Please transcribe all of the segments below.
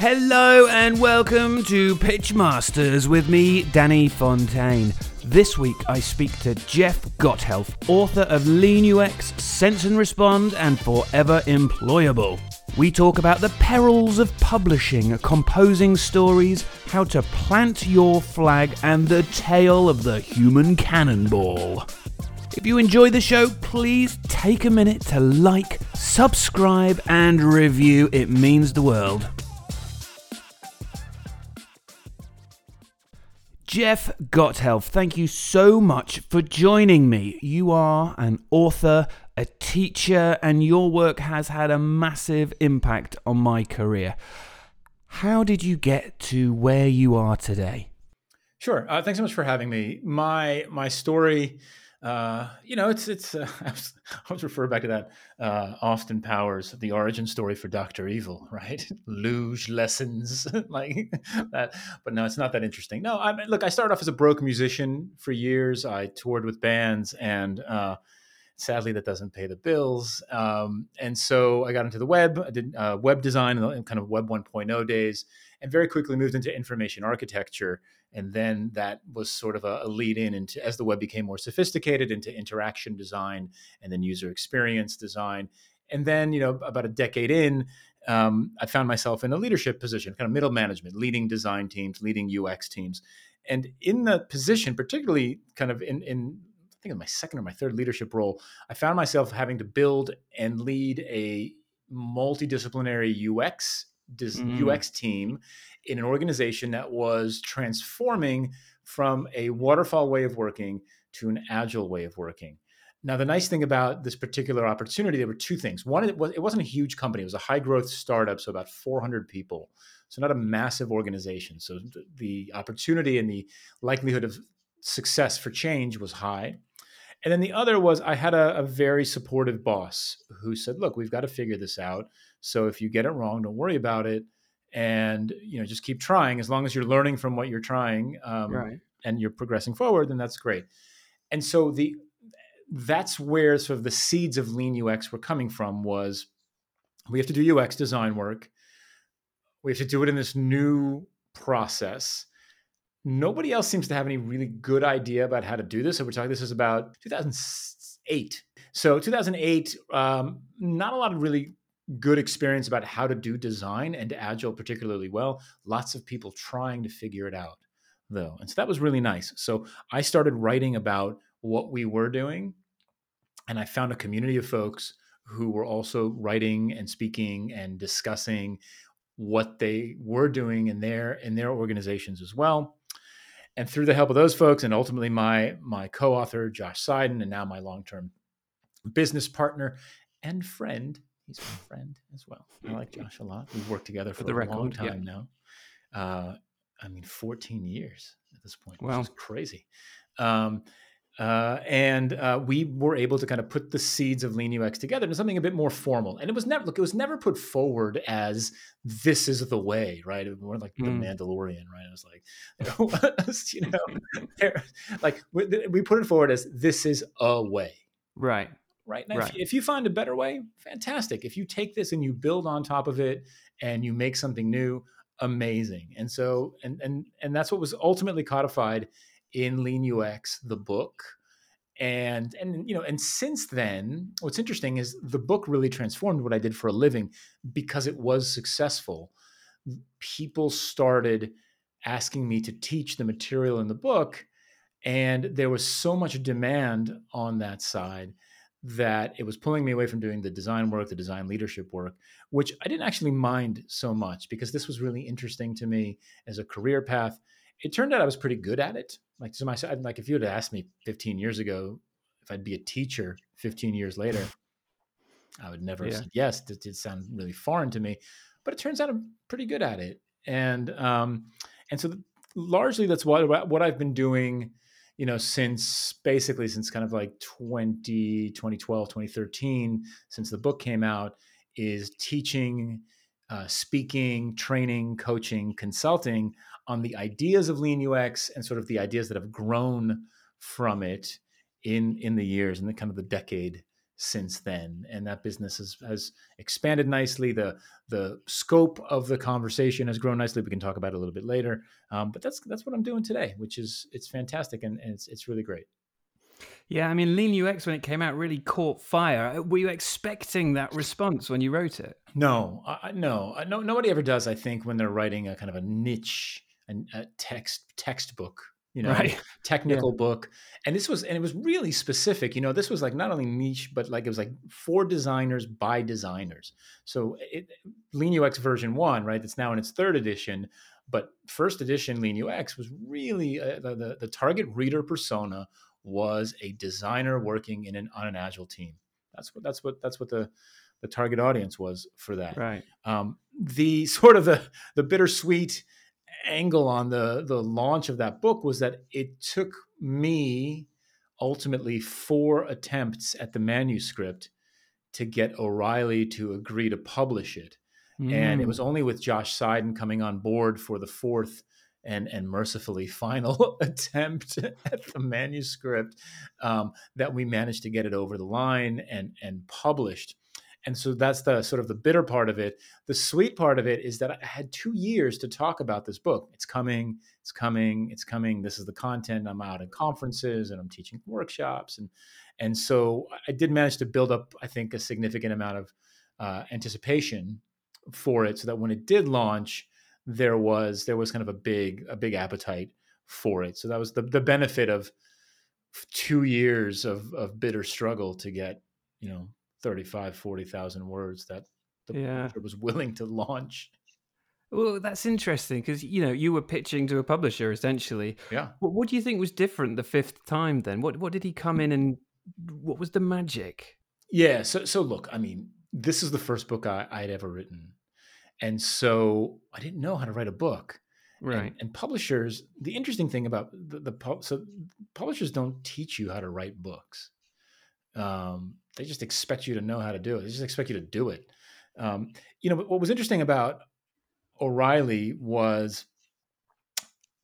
Hello and welcome to Pitch Masters with me, Danny Fontaine. This week I speak to Jeff Gothelf, author of Lean UX, Sense and Respond, and Forever Employable. We talk about the perils of publishing, composing stories, how to plant your flag, and the tale of the human cannonball. If you enjoy the show, please take a minute to like, subscribe, and review. It means the world. Jeff Gothelf, thank you so much for joining me. You are an author, a teacher, and your work has had a massive impact on my career. How did you get to where you are today? Sure. Uh, thanks so much for having me. My my story uh, you know, it's it's. Uh, I, was, refer back to that uh, Austin Powers, the origin story for Doctor Evil, right? Luge lessons like that, but no, it's not that interesting. No, I mean, look, I started off as a broke musician for years. I toured with bands, and uh, sadly, that doesn't pay the bills. Um, and so I got into the web. I did uh, web design in kind of Web 1.0 days, and very quickly moved into information architecture and then that was sort of a, a, lead in into as the web became more sophisticated into interaction design and then user experience design. And then you know about a decade in um, i found myself in a leadership position kind of middle management leading design teams leading ux teams. And in the position particularly kind of in, in i think in my second or my third leadership role i found myself having to build and lead a multidisciplinary ux mm. ux team in an organization that was transforming from a waterfall way of working to an agile way of working. Now, the nice thing about this particular opportunity, there were two things. One, it, was, it wasn't a huge company, it was a high growth startup, so about 400 people. So, not a massive organization. So, the opportunity and the likelihood of success for change was high. And then the other was I had a, a very supportive boss who said, Look, we've got to figure this out. So, if you get it wrong, don't worry about it and you know just keep trying as long as you're learning from what you're trying um, right. and you're progressing forward then that's great. And so the that's where sort of the seeds of lean ux were coming from was we have to do ux design work. We have to do it in this new process. Nobody else seems to have any really good idea about how to do this so we're talking this is about 2008 so 2008 um, not a lot of really good experience about how to do design and agile particularly well lots of people trying to figure it out though and so that was really nice. So i started writing about what we were doing and i found a community of folks who were also writing and speaking and discussing what they were doing in their in their organizations as well. And through the help of those folks and ultimately my my co-author josh seiden and now my long-term business partner and friend He's my friend as well. I like Josh a lot. We've worked together for, for a record, long time yeah. now. Uh, I mean, 14 years at this point, which wow. is crazy. Um, uh, and uh, we were able to kind of put the seeds of Lean UX together into something a bit more formal. And it was never look, it was never put forward as this is the way, right? It was more like mm. the Mandalorian, right? It was like, you know, like we, we put it forward as this is a way, right? Right? Now right. If, if, you find a better way fantastic. If you take this and you build on top of it and you make something new amazing. And so and and and that's what was ultimately codified in lean ux the book. And and you know and since then what's interesting is the book really transformed what i did for a living because it was successful. People started asking me to teach the material in the book and there was so much demand on that side that it was pulling me away from doing the design work, the design leadership work, which I didn't actually mind so much because this was really interesting to me as a career path. It turned out I was pretty good at it. Like to myself, like if you had asked me 15 years ago if I'd be a teacher 15 years later, I would never yeah. have said yes. It did sound really foreign to me, but it turns out I'm pretty good at it. And um, and so largely that's what what I've been doing you know since basically since kind of like 20 2012 2013 since the book came out is teaching uh, speaking training coaching consulting on the ideas of lean ux and sort of the ideas that have grown from it in in the years in the kind of the decade since then, and that business has, has expanded nicely. the The scope of the conversation has grown nicely. We can talk about it a little bit later, um, but that's that's what I'm doing today, which is it's fantastic and, and it's it's really great. Yeah, I mean, Lean UX when it came out really caught fire. Uh, were you expecting that response when you wrote it? No, I, no, no. Nobody ever does. I think when they're writing a kind of a niche, a text textbook you know, right. technical yeah. book. And this was, and it was really specific. You know, this was like not only niche, but like it was like for designers by designers. So it, Lean UX version one, right? It's now in its third edition, but first edition Lean UX was really uh, the, the, the target reader persona was a designer working in an on an agile team. That's what that's what that's what the the target audience was for that. Right. Um, the sort of the the bittersweet angle on the the launch of that book was that it took me ultimately four attempts at the manuscript to get O'Reilly to agree to publish it. Mm. And it was mm. only with Josh Seiden coming on board for the fourth and and mercifully final attempt at the manuscript um, that we managed to get it over the line and and published and so that's the sort of the bitter part of it. The sweet part of it is that i had two years to talk about this book. It's coming it's coming it's coming. This is the content. I'm out at conferences and i'm teaching workshops. And and so i did manage to build up i think a significant amount of uh, anticipation for it so that when it did launch there was there was kind of a big a big appetite for it. So that was the the benefit of two years of of bitter struggle to get you know 35 40,000 words that the yeah. publisher was willing to launch. Well that's interesting because you know you were pitching to a publisher essentially. Yeah. What, what do you think was different the fifth time then? What what did he come in and what was the magic? Yeah so so look i mean this is the first book I, i'd ever written and so i didn't know how to write a book. Right. and, and publishers the interesting thing about the, the so publishers don't teach you how to write books. Um, they just expect you to know how to do it. They just expect you to do it. Um, you know, what was interesting about O'Reilly was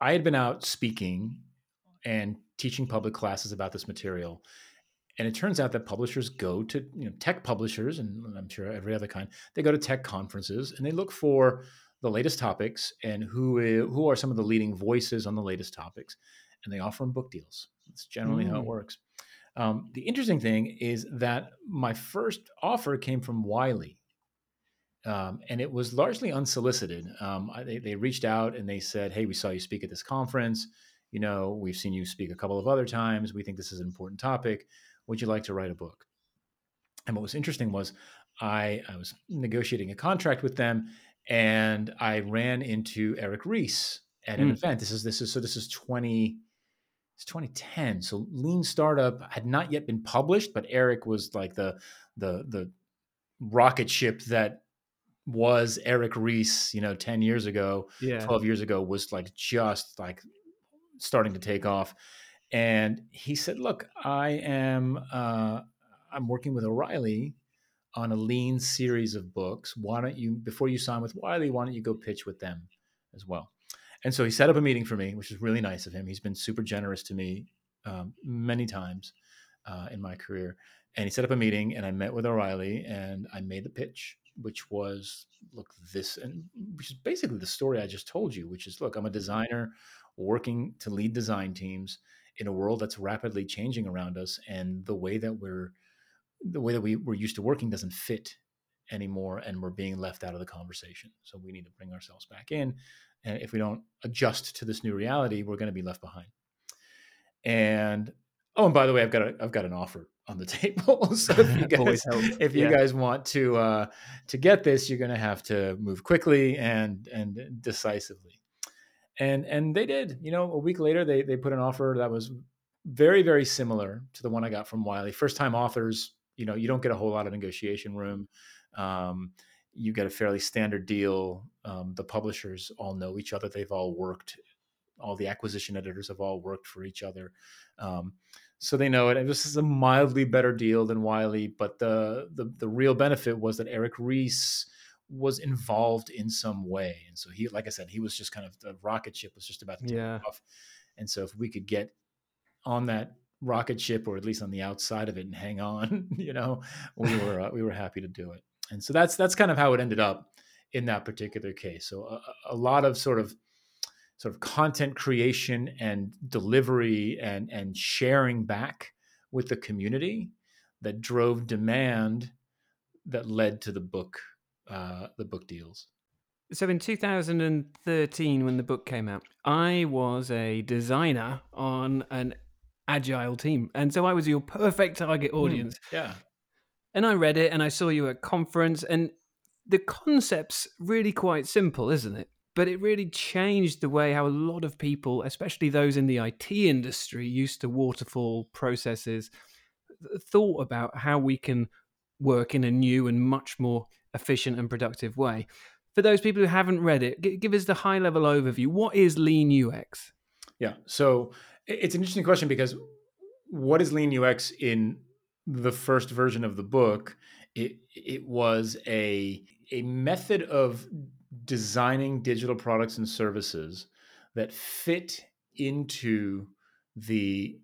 I had been out speaking and teaching public classes about this material. And it turns out that publishers go to you know, tech publishers, and I'm sure every other kind, they go to tech conferences and they look for the latest topics and who who are some of the leading voices on the latest topics, and they offer them book deals. That's generally mm. how it mm. works. Um, the interesting thing is that my first offer came from Wiley. Um, and it was largely unsolicited. Um, they, they reached out and they said, Hey, we saw you speak at this conference. You know, we've seen you speak a couple of other times. We think this is an important topic. Would you like to write a book? And what was interesting was I, I was negotiating a contract with them and I ran into Eric Ries at an mm. event. This is, this is, so this is 20, it's 2010. So Lean Startup had not yet been published, but Eric was like the the the rocket ship that was Eric Ries, you know, 10 years ago, yeah. 12 years ago, was like just like starting to take off. And he said, Look, I am uh I'm working with O'Reilly on a lean series of books. Why don't you, before you sign with Wiley, why don't you go pitch with them as well? And so he set up a meeting for me, which is really nice of him. He's been super generous to me um, many times uh, in my career. And he set up a meeting, and I met with O'Reilly, and I made the pitch, which was look this, and which is basically the story I just told you, which is look, I'm a designer working to lead design teams in a world that's rapidly changing around us, and the way that we're the way that we, we're used to working doesn't fit anymore and we're being left out of the conversation so we need to bring ourselves back in and if we don't adjust to this new reality, we're going to be left behind. And oh, and by the way, I've got a I've got an offer on the table. so if you guys if you yeah. guys want to uh, to get this, you're going to have to move quickly and and decisively. And and they did. You know, a week later, they they put an offer that was very very similar to the one I got from Wiley. First time authors, you know, you don't get a whole lot of negotiation room. Um, you get a fairly standard deal. Um, the publishers all know each other. They've all worked. All the acquisition editors have all worked for each other, um, so they know it. And this is a mildly better deal than Wiley, but the, the the real benefit was that Eric Ries was involved in some way, and so he, like I said, he was just kind of the rocket ship was just about to take yeah. off, and so if we could get on that rocket ship or at least on the outside of it and hang on you know we were uh, we were happy to do it and so that's that's kind of how it ended up in that particular case. So a, a lot of sort of sort of content creation and delivery and and sharing back with the community that drove demand that led to the book uh, the book deals. So in 2013 when the book came out i was a designer on an agile team. And so i was your perfect target hmm, audience. Mm, yeah and i read it and i saw you at conference and the concept's really quite simple isn't it but it really changed the way how a lot of people especially those in the IT industry used to waterfall processes thought about how we can work in a new and much more efficient and productive way for those people who haven't read it, give us the high level overview. What is Lean UX? Yeah, so it's an interesting question because what is Lean UX in the first version of the book? It it was a a method of designing digital products and services that fit into the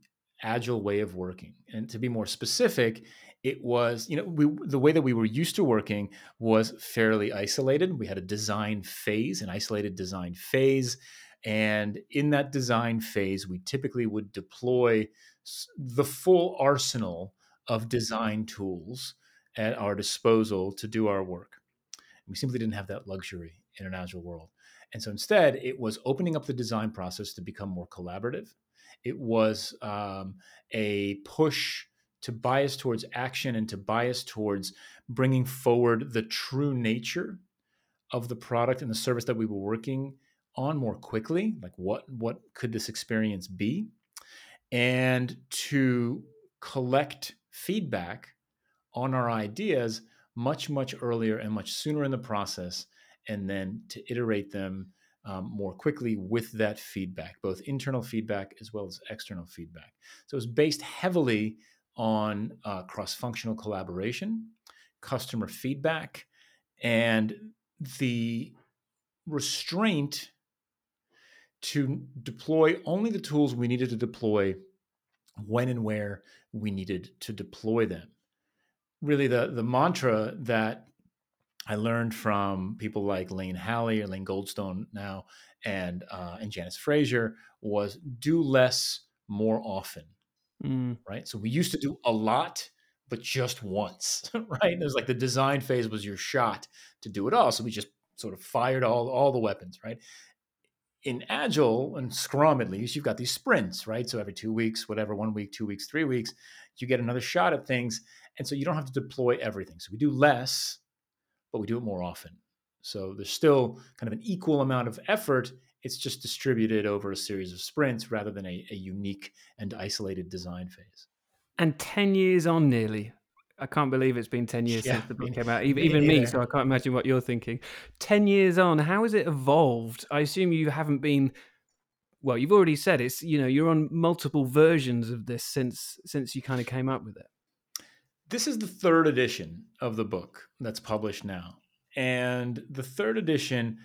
agile way of working. And to be more specific, it was you know we, the way that we were used to working was fairly isolated we had a design phase an isolated design phase and in that design phase we typically would deploy the full arsenal of design tools at our disposal to do our work. We simply didn't have that luxury in an agile world. And so instead it was opening up the design process to become more collaborative. It was um, a push to bias towards action and to bias towards bringing forward the true nature of the product and the service that we were working on more quickly like what what could this experience be? And to collect feedback on our ideas much much earlier and much sooner in the process and then to iterate them um, more quickly with that feedback both internal feedback as well as external feedback. So it's based heavily on uh, cross functional collaboration, customer feedback, and the restraint to deploy only the tools we needed to deploy when and where we needed to deploy them. Really, the, the mantra that I learned from people like Lane Halley or Lane Goldstone now and uh, and Janice Fraser was do less more often mm. right? So we used to do a lot, but just once, right? It was like the design phase was your shot to do it all. So we just sort of fired all all the weapons, right? In Agile and Scrum, at least, you've got these sprints, right? So every two weeks, whatever, one week, two weeks, three weeks, you get another shot at things. And so you don't have to deploy everything. So we do less, but we do it more often. So there's still kind of an equal amount of effort it's just distributed over a series of sprints rather than a, a unique and isolated design phase. And 10 years on nearly. I can't believe it's been 10 years yeah, since the book came out, even, even me, so I can't imagine what you're thinking. 10 years on, how has it evolved? I assume you haven't been well, you've already said it's, you know, you're on multiple versions of this since since you kind of came up with it. This is the third edition of the book that's published now. And the third edition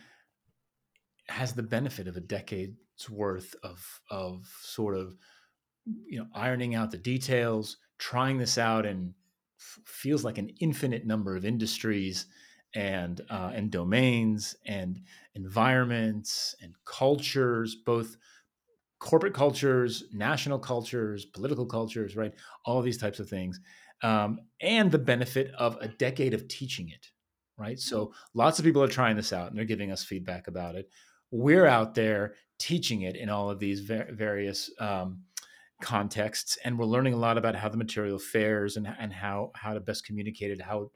has the benefit of a decade's worth of of sort of you know ironing out the details, trying this out in feels like an infinite number of industries and uh, and domains and environments and cultures, both corporate cultures, national cultures, political cultures, right? All of these types of things, um, and the benefit of a decade of teaching it, right? So lots of people are trying this out and they're giving us feedback about it we're out there teaching it in all of these various um, contexts and we're learning a lot about how the material fares and, and how how to best communicate it how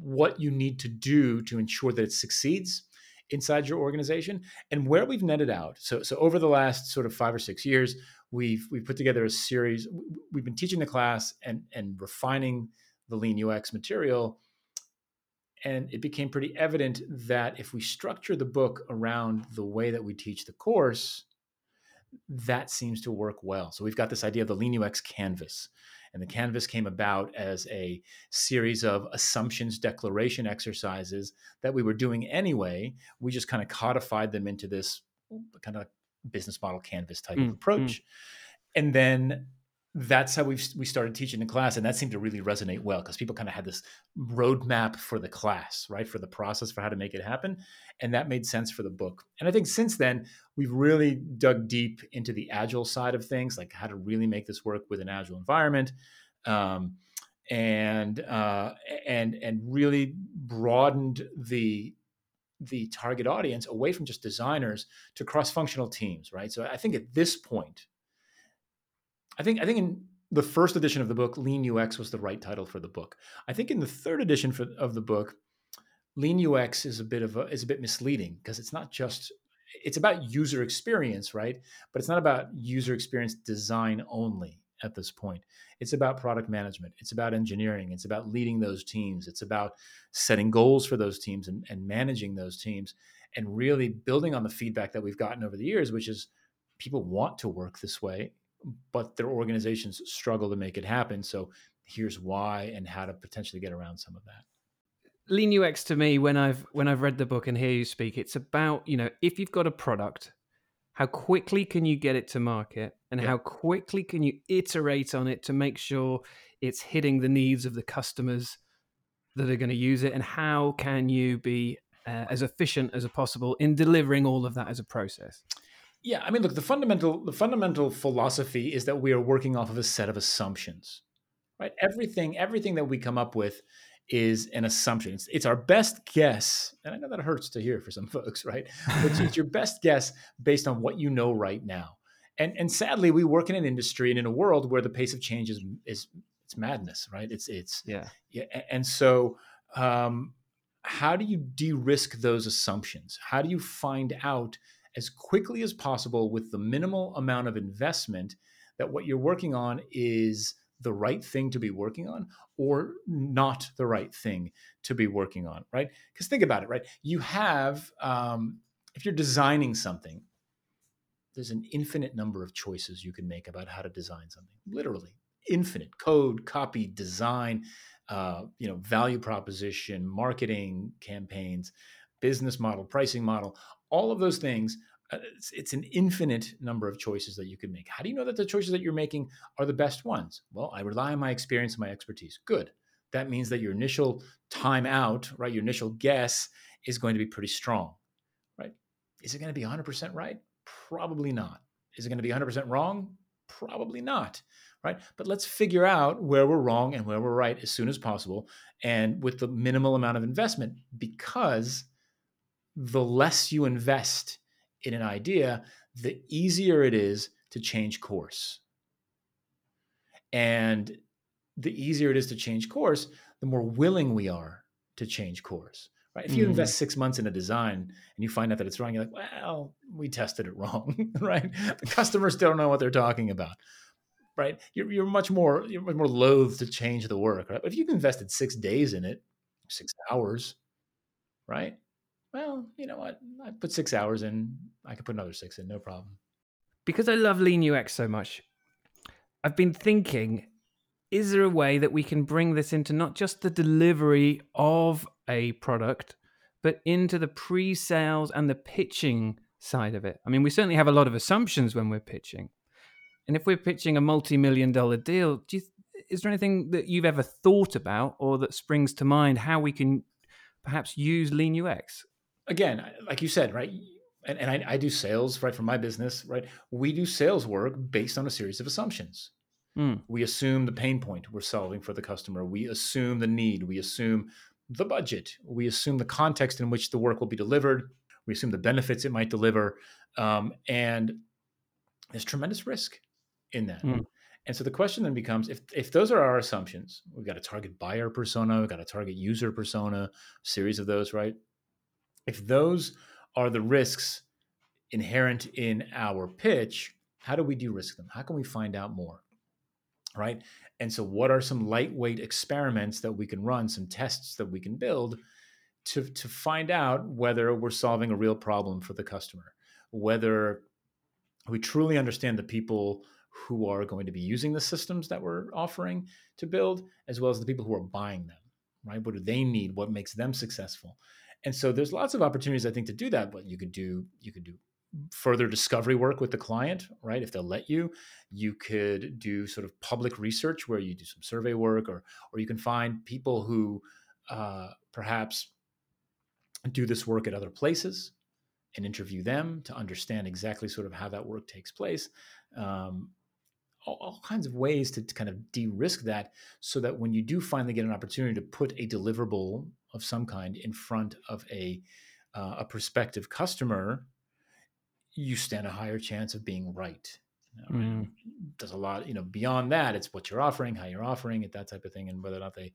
what you need to do to ensure that it succeeds inside your organization and where we've netted out. So so over the last sort of five or six years we've we've put together a series we've been teaching the class and and refining the lean ux material and it became pretty evident that if we structure the book around the way that we teach the course, that seems to work well. So we've got this idea of the Lean UX canvas. And the canvas came about as a series of assumptions declaration exercises that we were doing anyway. We just kind of codified them into this kind of business model canvas type mm, of approach. Mm. And then that's how we we started teaching in class, and that seemed to really resonate well because people kind of had this roadmap for the class, right, for the process for how to make it happen, and that made sense for the book. And I think since then we've really dug deep into the agile side of things, like how to really make this work with an agile environment, um, and uh, and and really broadened the the target audience away from just designers to cross-functional teams, right? So I think at this point I think I think in the first edition of the book, Lean UX was the right title for the book. I think in the third edition for, of the book, Lean UX is a bit of a, is a bit misleading because it's not just it's about user experience, right? But it's not about user experience design only at this point. It's about product management. It's about engineering. It's about leading those teams. It's about setting goals for those teams and, and managing those teams and really building on the feedback that we've gotten over the years, which is people want to work this way but their organizations struggle to make it happen. So here's why and how to potentially get around some of that. Lean UX to me, when I've when I've read the book and hear you speak, it's about you know if you've got a product, how quickly can you get it to market, and yeah. how quickly can you iterate on it to make sure it's hitting the needs of the customers that are going to use it, and how can you be uh, as efficient as possible in delivering all of that as a process. Yeah, I mean, look, the fundamental the fundamental philosophy is that we are working off of a set of assumptions, right? Everything everything that we come up with is an assumption. It's, it's our best guess, and I know that hurts to hear for some folks, right? But it's your best guess based on what you know right now. And and sadly, we work in an industry and in a world where the pace of change is is it's madness, right? It's it's yeah yeah, and so. Um, how do you de-risk those assumptions? How do you find out as quickly as possible with the minimal amount of investment that what you're working on is the right thing to be working on or not the right thing to be working on, right? Because think about it, right? You have, um, if you're designing something, there's an infinite number of choices you can make about how to design something, literally infinite code, copy, design, uh, you know, value proposition, marketing campaigns, business model, pricing model, all of those things Uh, it's, it's, an infinite number of choices that you can make. How do you know that the choices that you're making are the best ones? Well i rely on my experience and my expertise. Good. That means that your initial time out right your initial guess is going to be pretty strong right? Is it going to be 100% right? Probably not. Is it going to be 100% wrong? Probably not right? But let's figure out where we're wrong and where we're right as soon as possible and with the minimal amount of investment because the less you invest in an idea, the easier it is to change course. And the easier it is to change course, the more willing we are to change course. Right? If you mm. invest six months in a design and you find out that it's wrong, you're like, well, we tested it wrong, right? The customers don't know what they're talking about, right? You're, you're much more you're much more loath to change the work, right? But if you've invested six days in it, six hours, right? Well, you know what? I put six hours in. I can put another six in, no problem. Because I love Lean UX so much, I've been thinking is there a way that we can bring this into not just the delivery of a product, but into the pre sales and the pitching side of it? I mean, we certainly have a lot of assumptions when we're pitching. And if we're pitching a multi million dollar deal, do you, is there anything that you've ever thought about or that springs to mind how we can perhaps use Lean UX? Again, like you said, right? And, and I, I, do sales, right, for my business, right? We do sales work based on a series of assumptions. Mm. We assume the pain point we're solving for the customer. We assume the need. We assume the budget. We assume the context in which the work will be delivered. We assume the benefits it might deliver. Um, and there's tremendous risk in that. Mm. And so the question then becomes if, if those are our assumptions, we've got a target buyer persona, we've got a target user persona, series of those, right? If those are the risks inherent in our pitch, how do we de-risk them? How can we find out more? Right. And so, what are some lightweight experiments that we can run, some tests that we can build to, to find out whether we're solving a real problem for the customer, whether we truly understand the people who are going to be using the systems that we're offering to build, as well as the people who are buying them, right? What do they need? What makes them successful? And so there's lots of opportunities i think to do that but you could do you could do further discovery work with the client, right? If they'll let you, you could do sort of public research where you do some survey work, or or you can find people who uh, perhaps do this work at other places and interview them to understand exactly sort of how that work takes place. Um, all, all, kinds of ways to, to kind of de-risk that so that when you do finally get an opportunity to put a deliverable of some kind in front of a uh, a prospective customer you stand a higher chance of being right. You know, mm. There's a lot, you know, beyond that, it's what you're offering, how you're offering it, that type of thing, and whether or not they,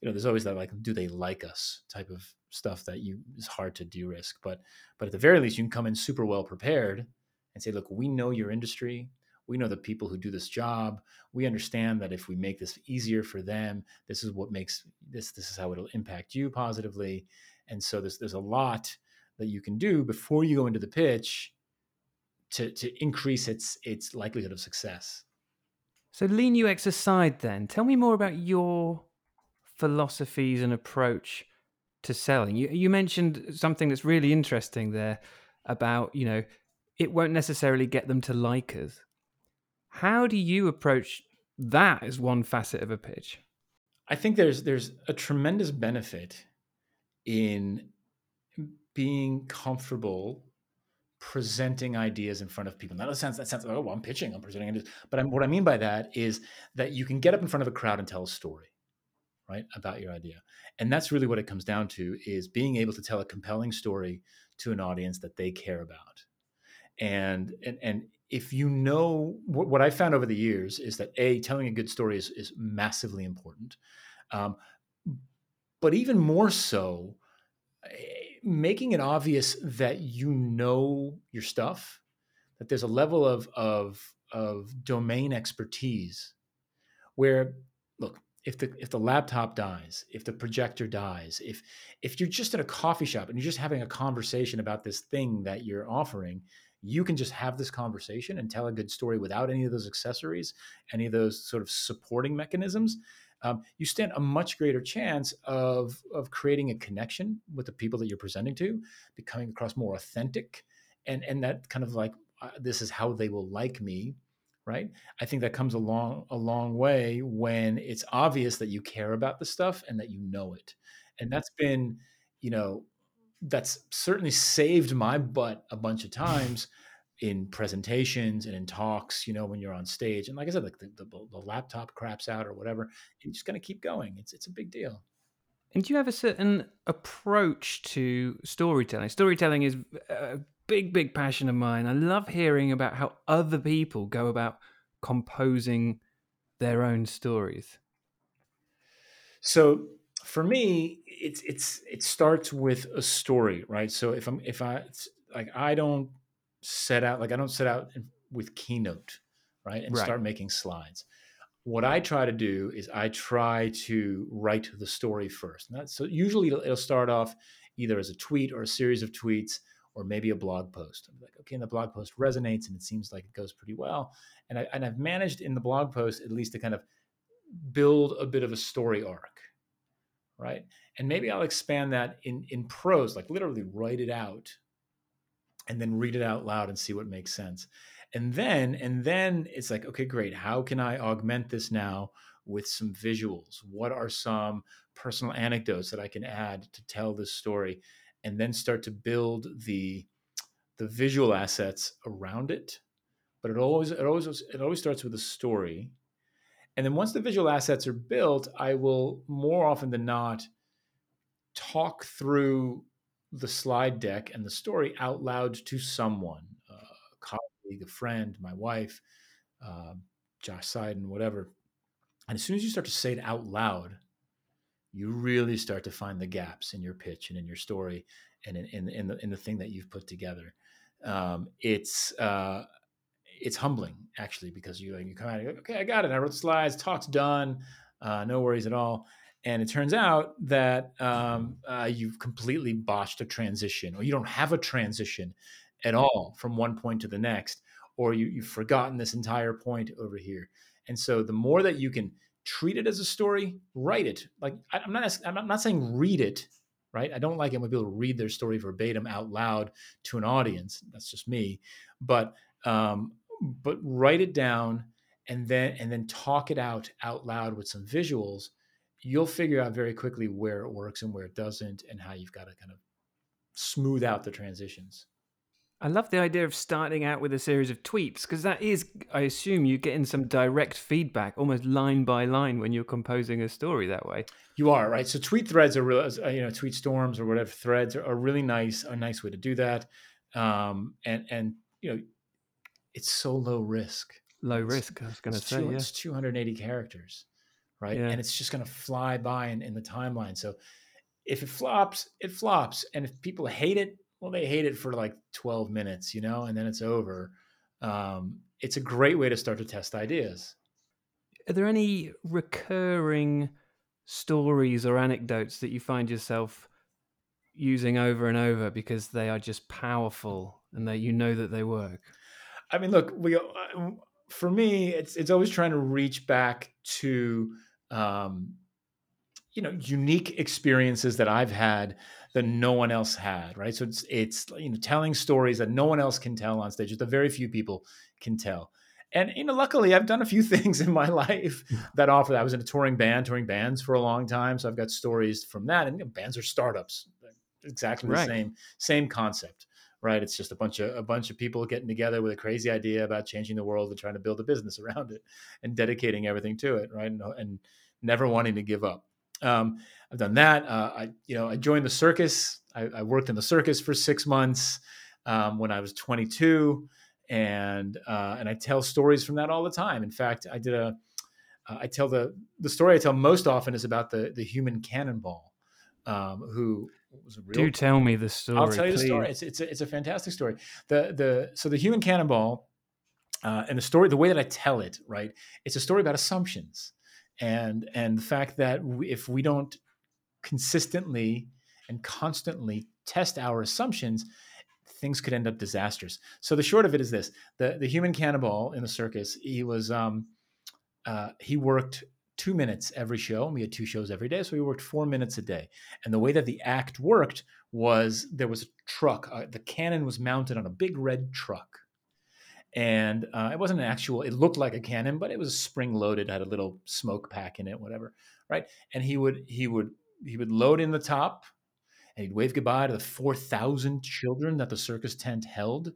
you know, there's always that like, do they like us type of stuff that you is hard to de-risk. But but at the very least, you can come in super well prepared and say, look, we know your industry. We know the people who do this job. We understand that if we make this easier for them, this is what makes this. This is how it'll impact you positively. And so there's there's a lot that you can do before you go into the pitch to to increase its its likelihood of success. So lean UX aside, then tell me more about your philosophies and approach to selling. You you mentioned something that's really interesting there about you know it won't necessarily get them to like us. How do you approach that as one facet of a pitch? I think there's there's a tremendous benefit in being comfortable presenting ideas in front of people. Now that sounds that sounds oh well, I'm pitching, I'm presenting ideas. But I'm, what I mean by that is that you can get up in front of a crowd and tell a story, right, about your idea. And that's really what it comes down to is being able to tell a compelling story to an audience that they care about. And and and if you know what, what I found over the years is that a telling a good story is is massively important, um, but even more so making it obvious that you know your stuff, that there's a level of of of domain expertise where look, if the if the laptop dies, if the projector dies, if if you're just in a coffee shop and you're just having a conversation about this thing that you're offering, you can just have this conversation and tell a good story without any of those accessories, any of those sort of supporting mechanisms um, you stand a much greater chance of of creating a connection with the people that you're presenting to, becoming across more authentic, and and that kind of like uh, this is how they will like me, right? I think that comes a long a long way when it's obvious that you care about the stuff and that you know it, and that's been, you know, that's certainly saved my butt a bunch of times in presentations and in talks, you know, when you're on stage. And like I said, like the, the, the laptop craps out or whatever, you're just going to keep going. It's, it's a big deal. And do you have a certain approach to storytelling? Storytelling is a big, big passion of mine. I love hearing about how other people go about composing their own stories. So for me, it's it's it starts with a story, right? So if I'm if I like I don't set out like I don't set out with Keynote, right, and right. start making slides. What I try to do is I try to write the story first. And that's, so usually it'll, it'll start off either as a tweet or a series of tweets or maybe a blog post. I'm like, okay, and the blog post resonates and it seems like it goes pretty well. And, I, and I've managed in the blog post at least to kind of build a bit of a story arc, right? And maybe I'll expand that in in prose, like literally write it out and then read it out loud and see what makes sense. And then and then it's like okay great. How can i augment this now with some visuals? What are some personal anecdotes that i can add to tell this story? And then start to build the the visual assets around it. But it always it always it always starts with a story and then once the visual assets are built i will more often than not talk through the slide deck and the story out loud to someone, a colleague, a friend, my wife, uh, Josh Seiden, whatever. And as soon as you start to say it out loud, you really start to find the gaps in your pitch and in your story and in, in, in the, in the thing that you've put together. Um, it's, uh, it's humbling actually, because you, you come out and go, okay, I got it. I wrote slides, talk's done. Uh, no worries at all and it turns out that um, uh, you've completely botched a transition or you don't have a transition at all from one point to the next or you, you've forgotten this entire point over here and so the more that you can treat it as a story write it like I, am not i'm not saying read it right? I don't like it when people read their story verbatim out loud to an audience. That's just me. But um, but write it down and then and then talk it out out loud with some visuals. You'll figure out very quickly where it works and where it doesn't, and how you've got to kind of smooth out the transitions. I love the idea of starting out with a series of tweets because that is, I assume, you're getting some direct feedback, almost line by line, when you're composing a story that way. You are right. So tweet threads are real, you know, tweet storms or whatever threads are, are really nice, a nice way to do that. Um, and and you know, it's so low risk. Low risk. I was going to say, two, yeah. it's 280 characters, right? Yeah. And it's just going to fly by in, in the timeline. So if it flops, it flops, and if people hate it, well, they hate it for like 12 minutes, you know, and then it's over. Um, it's a great way to start to test ideas. Are there any recurring stories or anecdotes that you find yourself using over and over because they are just powerful and that you know that they work? I mean, look, we uh, for me, it's it's always trying to reach back to um, you know unique experiences that I've had that no one else had, right? So it's it's you know telling stories that no one else can tell on stage, that very few people can tell. And you know, luckily, I've done a few things in my life that offer that. I was in a touring band, touring bands for a long time, so I've got stories from that. And you know, bands are startups, exactly the Right. same same concept, right? It's just a bunch of a bunch of people getting together with a crazy idea about changing the world and trying to build a business around it and dedicating everything to it, right? And, and never wanting to give up. Um, I've done that. Uh, I, you know, I joined the circus. I, I worked in the circus for six months um, when I was 22, and uh, and I tell stories from that all the time. In fact, I did a. Uh, I tell the the story I tell most often is about the the human cannonball, um, who was a real Do tell me the story. I'll tell you the story. It's it's a, it's a fantastic story. The the so the human cannonball, uh, and the story, the way that I tell it, right? It's a story about assumptions, and and the fact that we, if we don't consistently and constantly test our assumptions, things could end up disastrous. So the short of it is this: the the human cannonball in the circus, he was um, uh, he worked two minutes every show. and We had two shows every day, so we worked four minutes a day. And the way that the act worked was there was a truck. Uh, the cannon was mounted on a big red truck, and uh, it wasn't an actual. It looked like a cannon, but it was spring loaded. Had a little smoke pack in it, whatever. Right? And he would he would he would load in the top, and he'd wave goodbye to the four thousand children that the circus tent held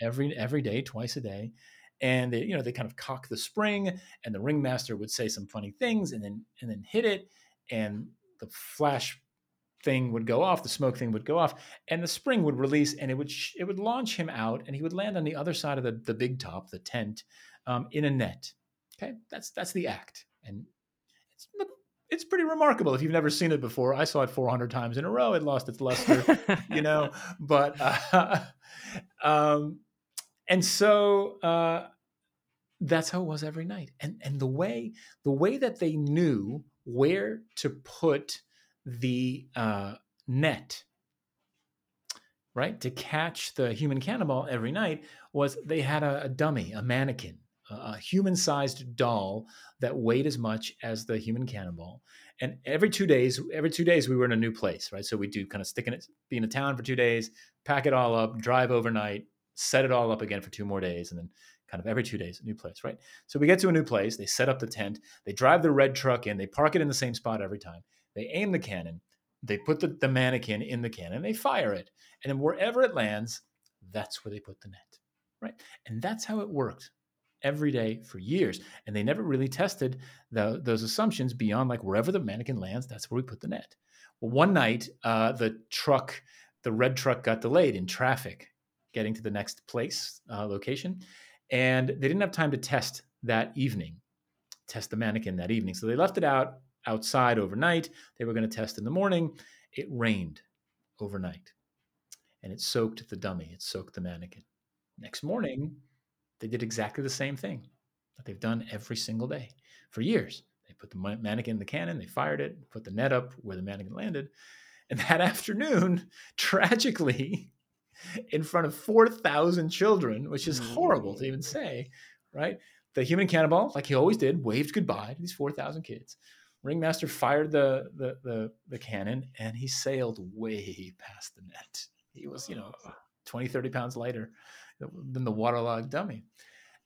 every every day, twice a day. And they, you know, they kind of cock the spring, and the ringmaster would say some funny things, and then and then hit it, and the flash thing would go off, the smoke thing would go off, and the spring would release, and it would sh- it would launch him out, and he would land on the other side of the the big top, the tent, um, in a net. Okay, that's that's the act, and it's it's pretty remarkable if you've never seen it before. I saw it 400 times in a row; it lost its luster, you know. But uh, um, and so uh, that's how it was every night, and and the way the way that they knew where to put the uh, net right to catch the human cannonball every night was they had a, a dummy a mannequin a, human-sized doll that weighed as much as the human cannonball. And every two days every two days we were in a new place right? So we do kind of stick in it be in a town for two days pack it all up drive overnight set it all up again for two more days and then kind of every two days a new place right? So we get to a new place they set up the tent they drive the red truck in they park it in the same spot every time they aim the cannon they put the, the mannequin in the cannon they fire it and then wherever it lands that's where they put the net right? And that's how it worked every day for years and they never really tested the, those assumptions beyond like wherever the mannequin lands that's where we put the net. Well one night uh, the truck the red truck got delayed in traffic getting to the next place uh, location. And they didn't have time to test that evening test the mannequin that evening. So they left it out outside overnight. They were going to test in the morning. It rained overnight and it soaked the dummy. It soaked the mannequin. Next morning they did exactly the same thing that they've done every single day. For years they put the mannequin in the cannon they fired it put the net up where the mannequin landed. And that afternoon tragically in front of 4,000 children, which is horrible to even say, right? The human cannonball, like he always did, waved goodbye to these 4,000 kids. Ringmaster fired the, the the the cannon and he sailed way past the net. He was, you know, 20, 30 pounds lighter than the waterlogged dummy.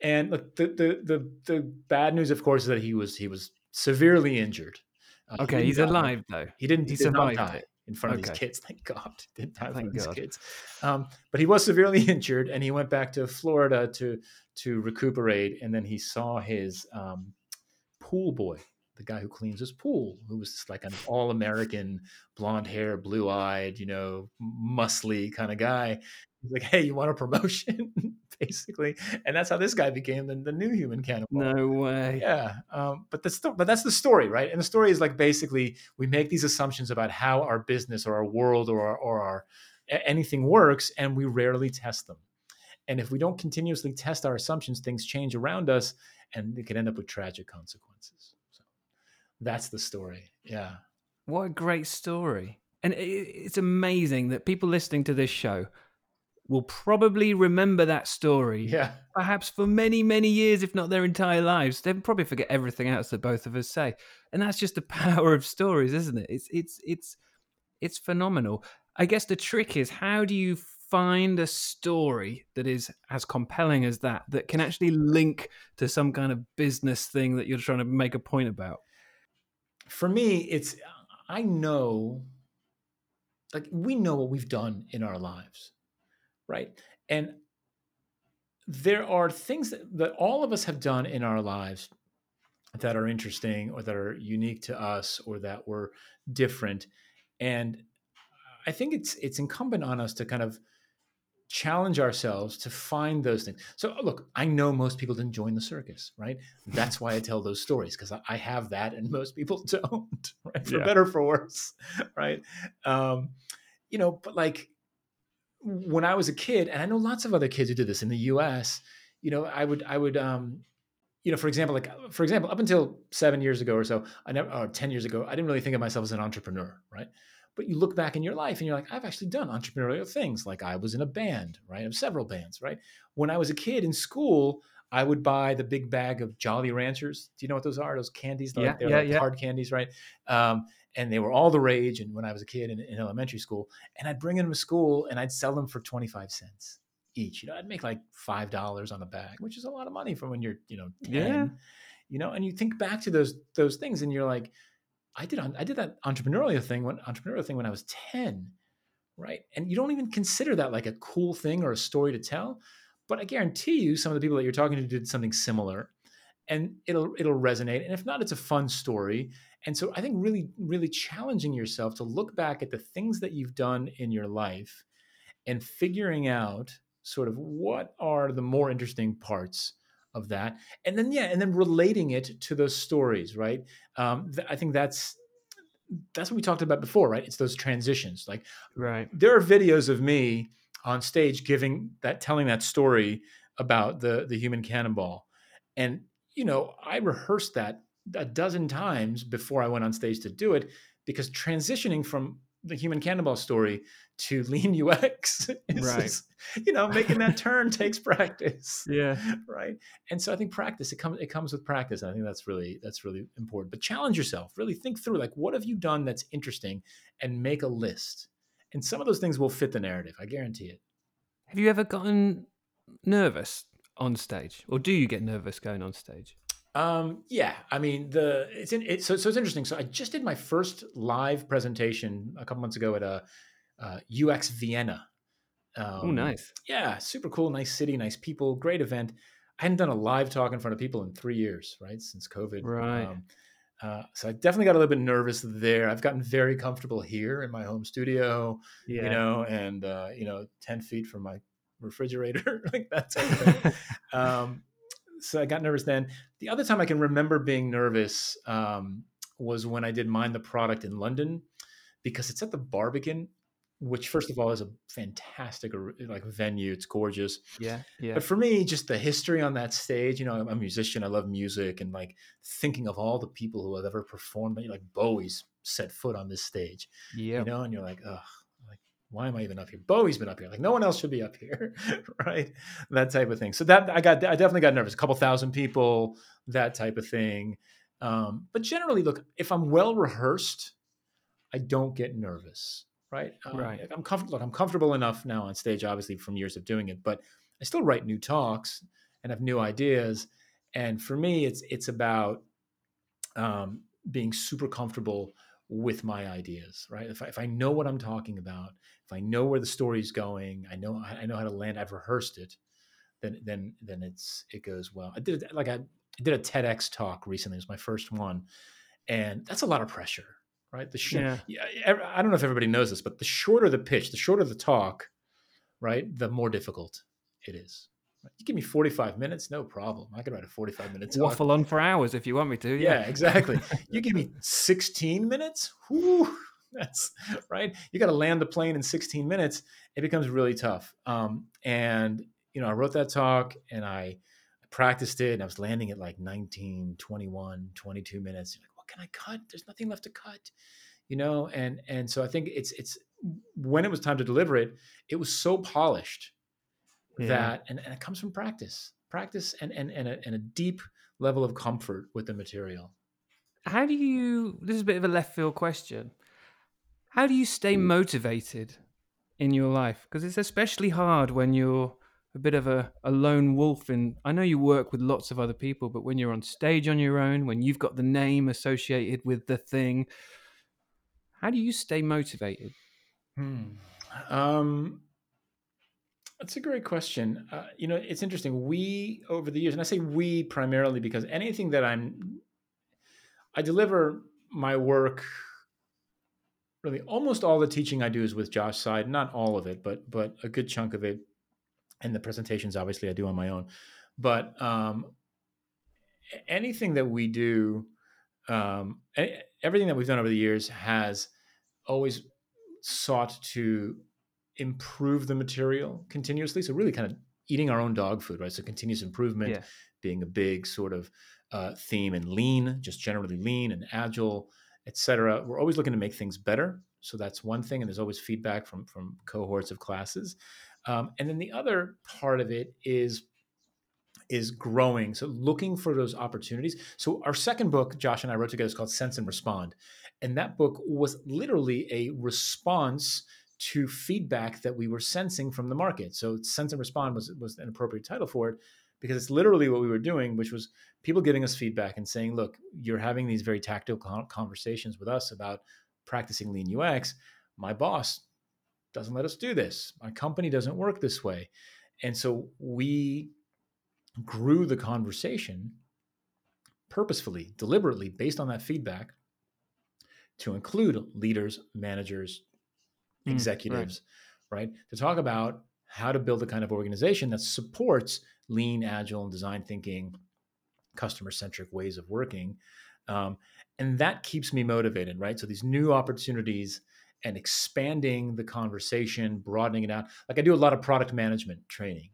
And look, the, the the the bad news, of course, is that he was he was severely injured. Uh, okay, he he's alive though. He didn't. He, he survived die it. In front okay. of these kids. Thank God, he didn't die in front of these kids. Um, but he was severely injured, and he went back to Florida to to recuperate. And then he saw his um, pool boy, the guy who cleans his pool, who was just like an all American, blonde hair, blue eyed, you know, muscly kind of guy. He's like, "Hey, you want a promotion?" basically, and that's how this guy became the, the new human cannonball. No way. Yeah, um, but that's but that's the story, right? And the story is like basically we make these assumptions about how our business or our world or our, or our anything works, and we rarely test them. And if we don't continuously test our assumptions, things change around us, and it can end up with tragic consequences. So that's the story. Yeah. What a great story. And it's amazing that people listening to this show will probably remember that story. Yeah. Perhaps for many, many years, if not their entire lives. They'll probably forget everything else that both of us say. And that's just the power of stories, isn't it? It's it's it's it's phenomenal. I guess the trick is how do you find a story that is as compelling as that that can actually link to some kind of business thing that you're trying to make a point about? For me, it's I know like we know what we've done in our lives right? And there are things that, that all of us have done in our lives that are interesting or that are unique to us or that were different. And I think it's it's incumbent on us to kind of challenge ourselves to find those things. So look, I know most people didn't join the circus, right? That's why I tell those stories because I have that and most people don't, right? For yeah. better for worse, right? Um, you know, but like when I was a kid, and I know lots of other kids who did this in the U.S. You know, I would I would um, you know, for example, like for example, up until seven years ago or so, I never or ten years ago, I didn't really think of myself as an entrepreneur, right? But you look back in your life and you're like, I've actually done entrepreneurial things. Like I was in a band, right? Of several bands, right? When I was a kid in school, I would buy the big bag of Jolly Ranchers. Do you know what those are? Those candies, yeah, like, they're yeah, like yeah. hard candies, right? Um, and they were all the rage. And when I was a kid in, in, elementary school, and I'd bring them to school and I'd sell them for 25 cents each. You know, I'd make like $5 on a bag, which is a lot of money for when you're, you know, 10, yeah. you know, and you think back to those, those things and you're like, I did, I did that entrepreneurial thing when entrepreneurial thing when I was 10. Right. And you don't even consider that like a cool thing or a story to tell. But I guarantee you some of the people that you're talking to did something similar and it'll it'll resonate. And if not, it's a fun story and so I think really, really challenging yourself to look back at the things that you've done in your life and figuring out sort of what are the more interesting parts of that. And then, yeah, and then relating it to those stories, right? Um, th- I think that's that's what we talked about before, right? It's those transitions. Like, right. There are videos of me on stage giving that, telling that story about the the human cannonball, and you know, I rehearsed that a dozen times before I went on stage to do it because transitioning from the human cannonball story to lean UX is, right. Is, you know, making that turn takes practice. Yeah. Right. And so I think practice, it comes, it comes with practice. I think that's really, that's really important, but challenge yourself, really think through like, what have you done that's interesting and make a list. And some of those things will fit the narrative. I guarantee it. Have you ever gotten nervous on stage or do you get nervous going on stage? Um, yeah, I mean the it's in, it, so so it's interesting. So I just did my first live presentation a couple months ago at a uh, UX Vienna. Um, oh, nice. Yeah, super cool, nice city, nice people, great event. I hadn't done a live talk in front of people in three years, right, since COVID. Right. Um, uh, so I definitely got a little bit nervous there. I've gotten very comfortable here in my home studio, yeah. you know, and uh, you know, ten feet from my refrigerator, like that. um, so I got nervous then. The other time I can remember being nervous um, was when I did Mind the Product in London because it's at the Barbican, which first of all is a fantastic like venue. It's gorgeous. Yeah, yeah. But for me, just the history on that stage. You know, I'm a musician. I love music, and like thinking of all the people who have ever performed. Like Bowie's set foot on this stage. Yeah. You know, and you're like, ugh why am I even up here? Bowie's been up here. Like no one else should be up here, right? That type of thing. So that I got, I definitely got nervous. A couple thousand people, that type of thing. Um, but generally, look, if I'm well rehearsed, I don't get nervous, right? Uh, right. I'm comfortable. Look, I'm comfortable enough now on stage, obviously from years of doing it, but I still write new talks and have new ideas. And for me, it's it's about um, being super comfortable with my ideas, right? If I, if I know what I'm talking about, if I know where the story's going, I know I know how to land. I've rehearsed it, then then then it's it goes well. I did like I did a TEDx talk recently. It was my first one, and that's a lot of pressure, right? The sh- yeah. I don't know if everybody knows this, but the shorter the pitch, the shorter the talk, right, the more difficult it is. You give me 45 minutes, no problem. I can write a 45 minutes. Waffle on for hours if you want me to. Yeah, yeah exactly. you give me 16 minutes, whoo, that's right. You got to land the plane in 16 minutes. It becomes really tough. Um, and, you know, I wrote that talk and I practiced it and I was landing at like 19, 21, 22 minutes. You're like, what can I cut? There's nothing left to cut, you know? And, and so I think it's, it's, when it was time to deliver it, it was so polished yeah. that and, and it comes from practice practice and and and a, and a deep level of comfort with the material. How do you this is a bit of a left field question. How do you stay motivated in your life? Because it's especially hard when you're a bit of a, a lone wolf and i know you work with lots of other people but when you're on stage on your own when you've got the name associated with the thing how do you stay motivated? Hmm. um that's a great question. Uh, you know, it's interesting. We over the years, and I say we primarily because anything that I'm, I deliver my work. Really, almost all the teaching I do is with Josh Seiden. Not all of it, but but a good chunk of it, and the presentations obviously I do on my own. But um, anything that we do, um, everything that we've done over the years has always sought to improve the material continuously. So really kind of eating our own dog food, right? So continuous improvement yeah. being a big sort of uh, theme and lean, just generally lean and agile, etc. We're always looking to make things better. So that's one thing, and there's always feedback from from cohorts of classes. Um, and then the other part of it is is growing. So looking for those opportunities. So our second book, Josh and I wrote together, is called Sense and Respond, and that book was literally a response to feedback that we were sensing from the market. So sense and respond was was an appropriate title for it because it's literally what we were doing, which was people giving us feedback and saying, "Look, you're having these very tactical conversations with us about practicing lean UX. My boss doesn't let us do this. My company doesn't work this way." And so we grew the conversation purposefully, deliberately based on that feedback to include leaders, managers, Mm, executives, right. right? To talk about how to build a kind of organization that supports lean, agile, and design thinking, customer centric ways of working. Um, and that keeps me motivated, right? So these new opportunities and expanding the conversation, broadening it out. Like I do a lot of product management training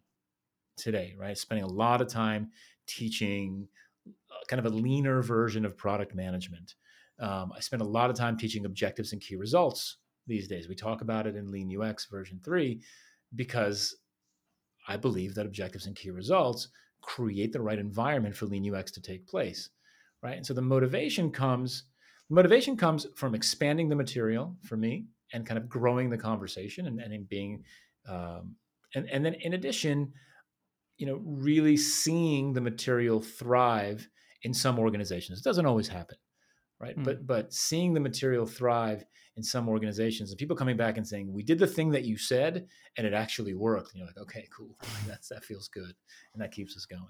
today, right? Spending a lot of time teaching uh, kind of a leaner version of product management. Um, I spend a lot of time teaching objectives and key results these days. We talk about it in Lean UX version three because I believe that objectives and key results create the right environment for Lean UX to take place, right? And so the motivation comes motivation comes from expanding the material for me and kind of growing the conversation and, and being um, and and then in addition you know really seeing the material thrive in some organizations it doesn't always happen right? Mm. but but seeing the material thrive in some organizations and people coming back and saying we did the thing that you said and it actually worked. And you're like okay cool. That's that feels good. And that keeps us going.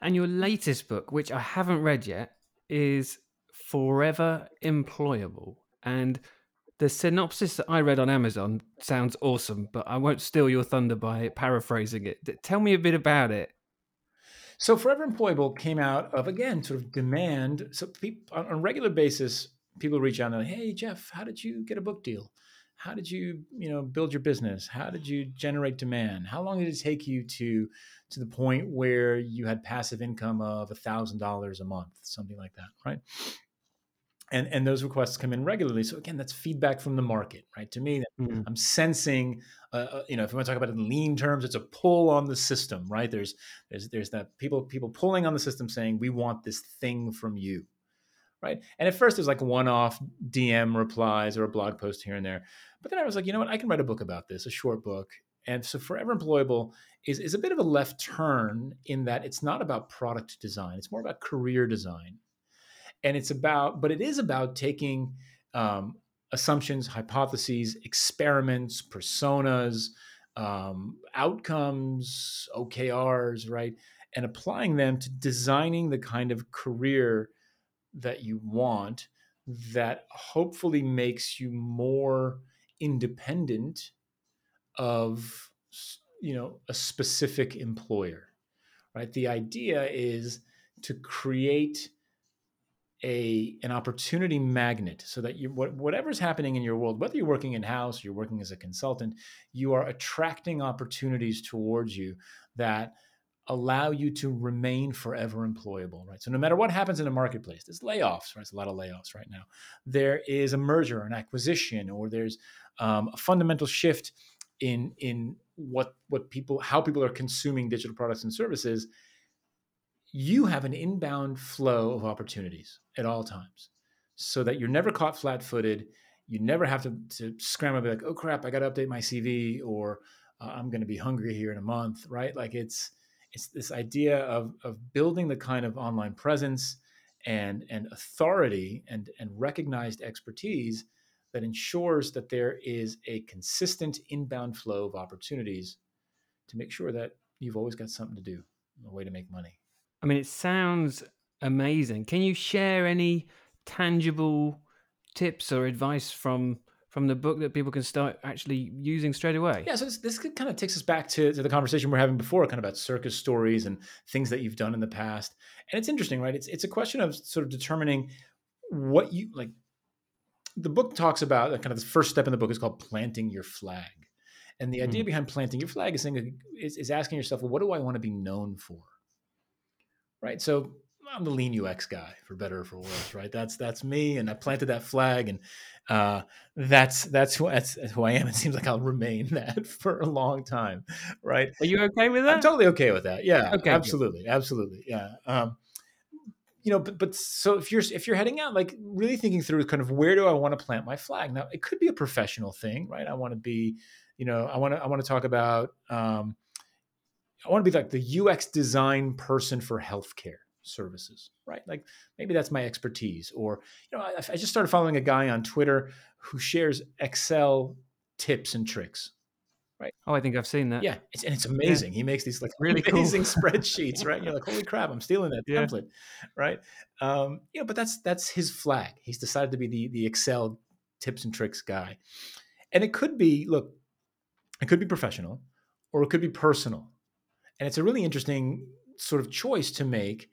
And your latest book which i haven't read yet is forever employable. And the synopsis that i read on amazon sounds awesome but i won't steal your thunder by paraphrasing it. Tell me a bit about it so Forever Employable came out of again sort of demand. So people, on a regular basis, people reach out and like, hey Jeff, how did you get a book deal? How did you you know build your business? How did you generate demand? How long did it take you to to the point where you had passive income of a thousand dollars a month, something like that, right? And and those requests come in regularly so again that's feedback from the market right to me mm-hmm. i'm sensing uh, uh, you know if you want to talk about it in lean terms it's a pull on the system right there's there's there's that people people pulling on the system saying we want this thing from you right? And at first, there's like one-off DM replies or a blog post here and there, but then I was like, you know what? I can write a book about this, a short book. And so, Forever Employable is is a bit of a left turn in that it's not about product design; it's more about career design, and it's about, but it is about taking um, assumptions, hypotheses, experiments, personas, um, outcomes, OKRs, right? And applying them to designing the kind of career that you want that hopefully makes you more independent of you know a specific employer right the idea is to create a an opportunity magnet so that you whatever's happening in your world whether you're working in house you're working as a consultant you are attracting opportunities towards you that allow you to remain forever employable right? So no matter what happens in the marketplace there's layoffs right? There's a lot of layoffs right now. There is a merger an acquisition or there's um, a fundamental shift in in what what people how people are consuming digital products and services you have an inbound flow of opportunities at all times so that you're never caught flat footed. You never have to, to scramble and be like, oh crap, I got to update my CV or uh, I'm going to be hungry here in a month, right? Like it's, it's this idea of, of building the kind of online presence and, and authority and, and recognized expertise that ensures that there is a consistent inbound flow of opportunities to make sure that you've always got something to do, a way to make money. I mean, it sounds amazing. Can you share any tangible tips or advice from from the book that people can start actually using straight away? Yeah, so this, this kind of takes us back to, to the conversation we're having before, kind of about circus stories and things that you've done in the past. And it's interesting, right? It's it's a question of sort of determining what you like. The book talks about kind of the first step in the book is called planting your flag. And the idea mm. behind planting your flag is saying is, is asking yourself, well, what do I want to be known for? Right? So I'm the lean UX guy, for better or for worse, right? That's that's me, and I planted that flag, and uh, that's that's who that's who I am. It seems like I'll remain that for a long time, right? Are you okay with that? I'm totally okay with that. Yeah, okay, absolutely, good. absolutely, yeah. Um, you know, but but so if you're if you're heading out, like really thinking through kind of where do I want to plant my flag? Now, it could be a professional thing, right? I want to be, you know, I want to I want to talk about. Um, I want to be like the UX design person for healthcare services, right? Like maybe that's my expertise. Or, you know, I, I just started following a guy on Twitter who shares Excel tips and tricks. Right. Oh, I think I've seen that. Yeah, it's, and it's amazing. Yeah. He makes these like really amazing cool. spreadsheets, right? You're like, holy crap, I'm stealing that yeah. template, right? Um, you know, but that's that's his flag. He's decided to be the the Excel tips and tricks guy, and it could be look, it could be professional, or it could be personal and it's a really interesting sort of choice to make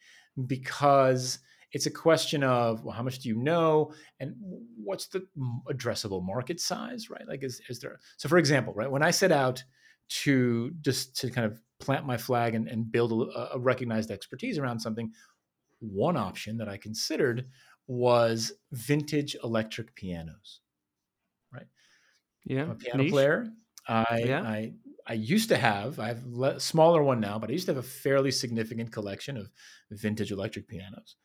because it's a question of well how much do you know and what's the addressable market size right like is, is there so for example right when i set out to just to kind of plant my flag and, and build a, a recognized expertise around something one option that i considered was vintage electric pianos right yeah I'm a piano Niche. player I, yeah. I I used to have I have a smaller one now, but I used to have a fairly significant collection of vintage electric pianos.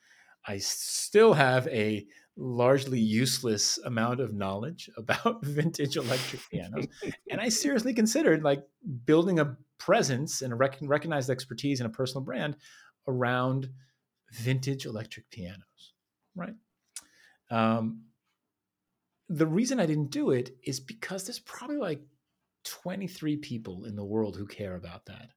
I still have a largely useless amount of knowledge about vintage electric pianos, and I seriously considered like building a presence and a rec- recognized expertise and a personal brand around vintage electric pianos. Right. Um, the reason I didn't do it is because there's probably like 23 people in the world who care about that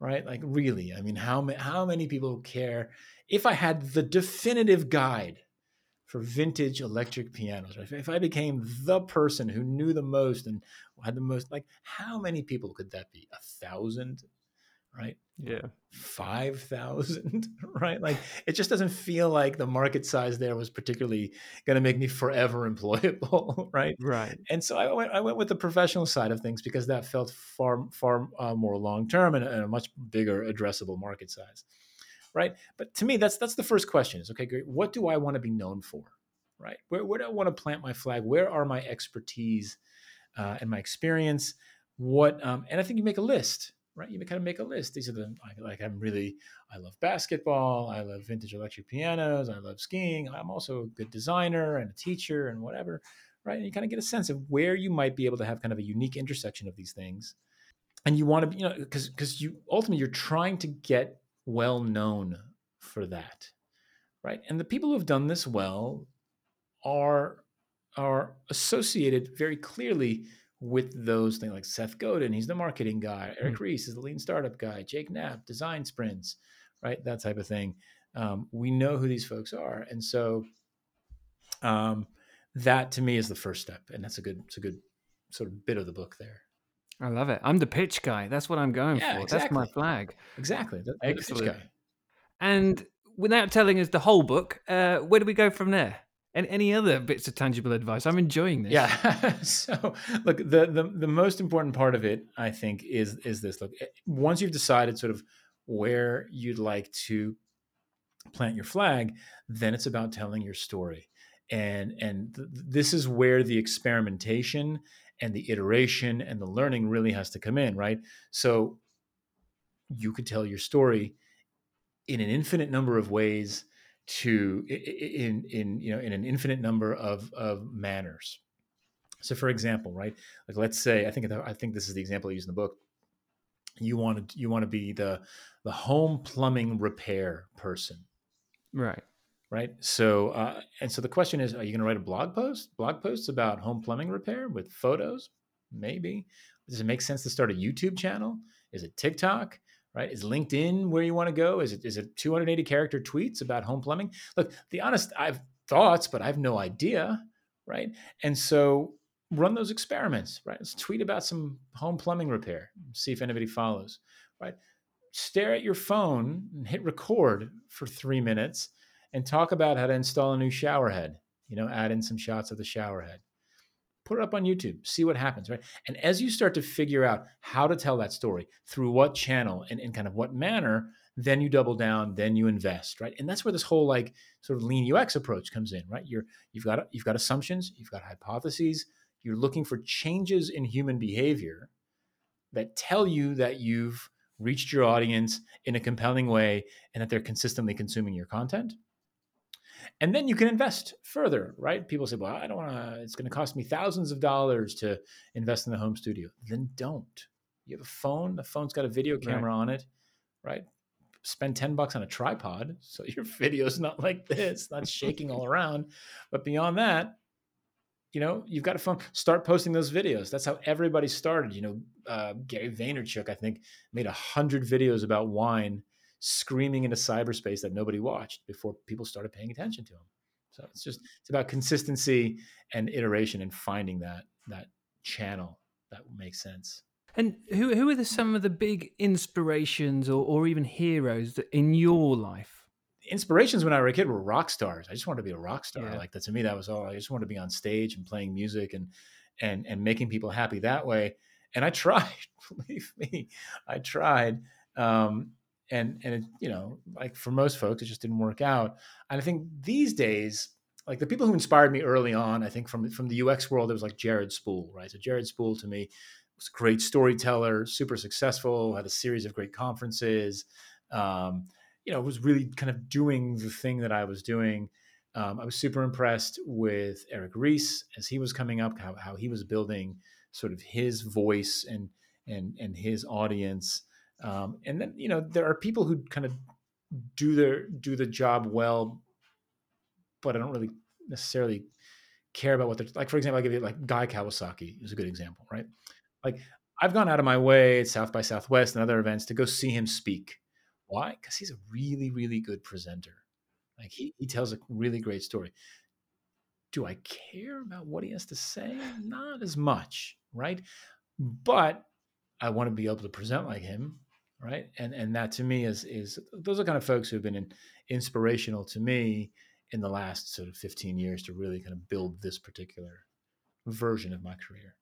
right? Like really i mean how, how many people care? If i had the definitive guide for vintage electric pianos right? if i became the person who knew the most and had the most like how many people could that be? A thousand right? Yeah. 5,000, right? Like it just doesn't feel like the market size there was particularly going to make me forever employable, right? Right. And so I went I went with the professional side of things because that felt far far uh, more long-term and, and a much bigger addressable market size. Right? But to me that's that's the first question is okay, great. What do I want to be known for? Right? Where where do I want to plant my flag? Where are my expertise uh, and my experience? What um, and I think you make a list right? You kind of make a list. These are the like, like I'm really I love basketball, I love vintage electric pianos, I love skiing. I'm also a good designer and a teacher and whatever, right? And you kind of get a sense of where you might be able to have kind of a unique intersection of these things. And you want to, you know, because because you ultimately you're trying to get well known for that, right? And the people who have done this well are are associated very clearly with those things like Seth Godin, he's the marketing guy. Eric mm-hmm. Ries is the lean startup guy. Jake Knapp, design sprints, right? That type of thing. Um, we know who these folks are, and so um, that to me is the first step, and that's a good, it's a good sort of bit of the book there. I love it. I'm the pitch guy. That's what I'm going yeah, for. Exactly. That's my flag. Exactly. The, Excellent. The pitch guy. And without telling us the whole book, uh, where do we go from there? And any other bits of tangible advice? I'm enjoying this. Yeah. so look, the, the the most important part of it, I think, is is this. Look, eh, once you've decided sort of where you'd like to plant your flag, then it's about telling your story. And and th- this is where the experimentation and the iteration and the learning really has to come in, right? So you could tell your story in an infinite number of ways to in in you know in an infinite number of of manners. So, for example, right, like let's say I think I think this is the example I use in the book. You want to you want to be the the home plumbing repair person, right? Right. So, uh, and so the question is, are you going to write a blog post? Blog posts about home plumbing repair with photos? Maybe. Does it make sense to start a YouTube channel? Is it TikTok? Right? Is LinkedIn where you want to go? Is it is it 280 character tweets about home plumbing? Look, the honest, I've thoughts, but I have no idea, right? And so run those experiments, right? Let's tweet about some home plumbing repair, see if anybody follows, right? Stare at your phone and hit record for three minutes and talk about how to install a new shower head. You know, add in some shots of the shower head put it up on YouTube, see what happens, right? And as you start to figure out how to tell that story through what channel and in kind of what manner, then you double down, then you invest, right? And that's where this whole like sort of lean UX approach comes in, right? You're you've got you've got assumptions, you've got hypotheses, you're looking for changes in human behavior that tell you that you've reached your audience in a compelling way and that they're consistently consuming your content and then you can invest further right? People say well i don't want to it's going to cost me thousands of dollars to invest in the home studio. Then don't. You have a phone the phone's got a video camera right. on it right? Spend 10 bucks on a tripod so your video's not like this not shaking all around. But beyond that you know you've got a phone start posting those videos. That's how everybody started you know? Uh, gary vaynerchuk i think made a hundred videos about wine screaming into cyberspace that nobody watched before people started paying attention to him. So it's just it's about consistency and iteration and finding that that channel that makes sense. And who who are the, some of the big inspirations or, or even heroes in your life? Inspirations when I was a kid were rock stars. I just wanted to be a rock star. Yeah. Like that to me, that was all. I just wanted to be on stage and playing music and and and making people happy that way. And I tried, believe me, I tried. Um, and and it, you know like for most folks it just didn't work out. And i think these days like the people who inspired me early on i think from from the ux world it was like jared spool right? So jared spool to me was a great storyteller super successful had a series of great conferences um, you know was really kind of doing the thing that i was doing. Um, i was super impressed with eric ries as he was coming up how, how he was building sort of his voice and and and his audience um, and then you know there are people who kind of do their do the job well, but I don't really necessarily care about what they're like. For example, I give you like Guy Kawasaki is a good example, right? Like I've gone out of my way at South by Southwest and other events to go see him speak. Why? Because he's a really, really good presenter. Like he, he tells a really great story. Do I care about what he has to say? Not as much, right? But I want to be able to present like him right? And and that to me is is those are kind of folks who have been in, inspirational to me in the last sort of 15 years to really kind of build this particular version of my career.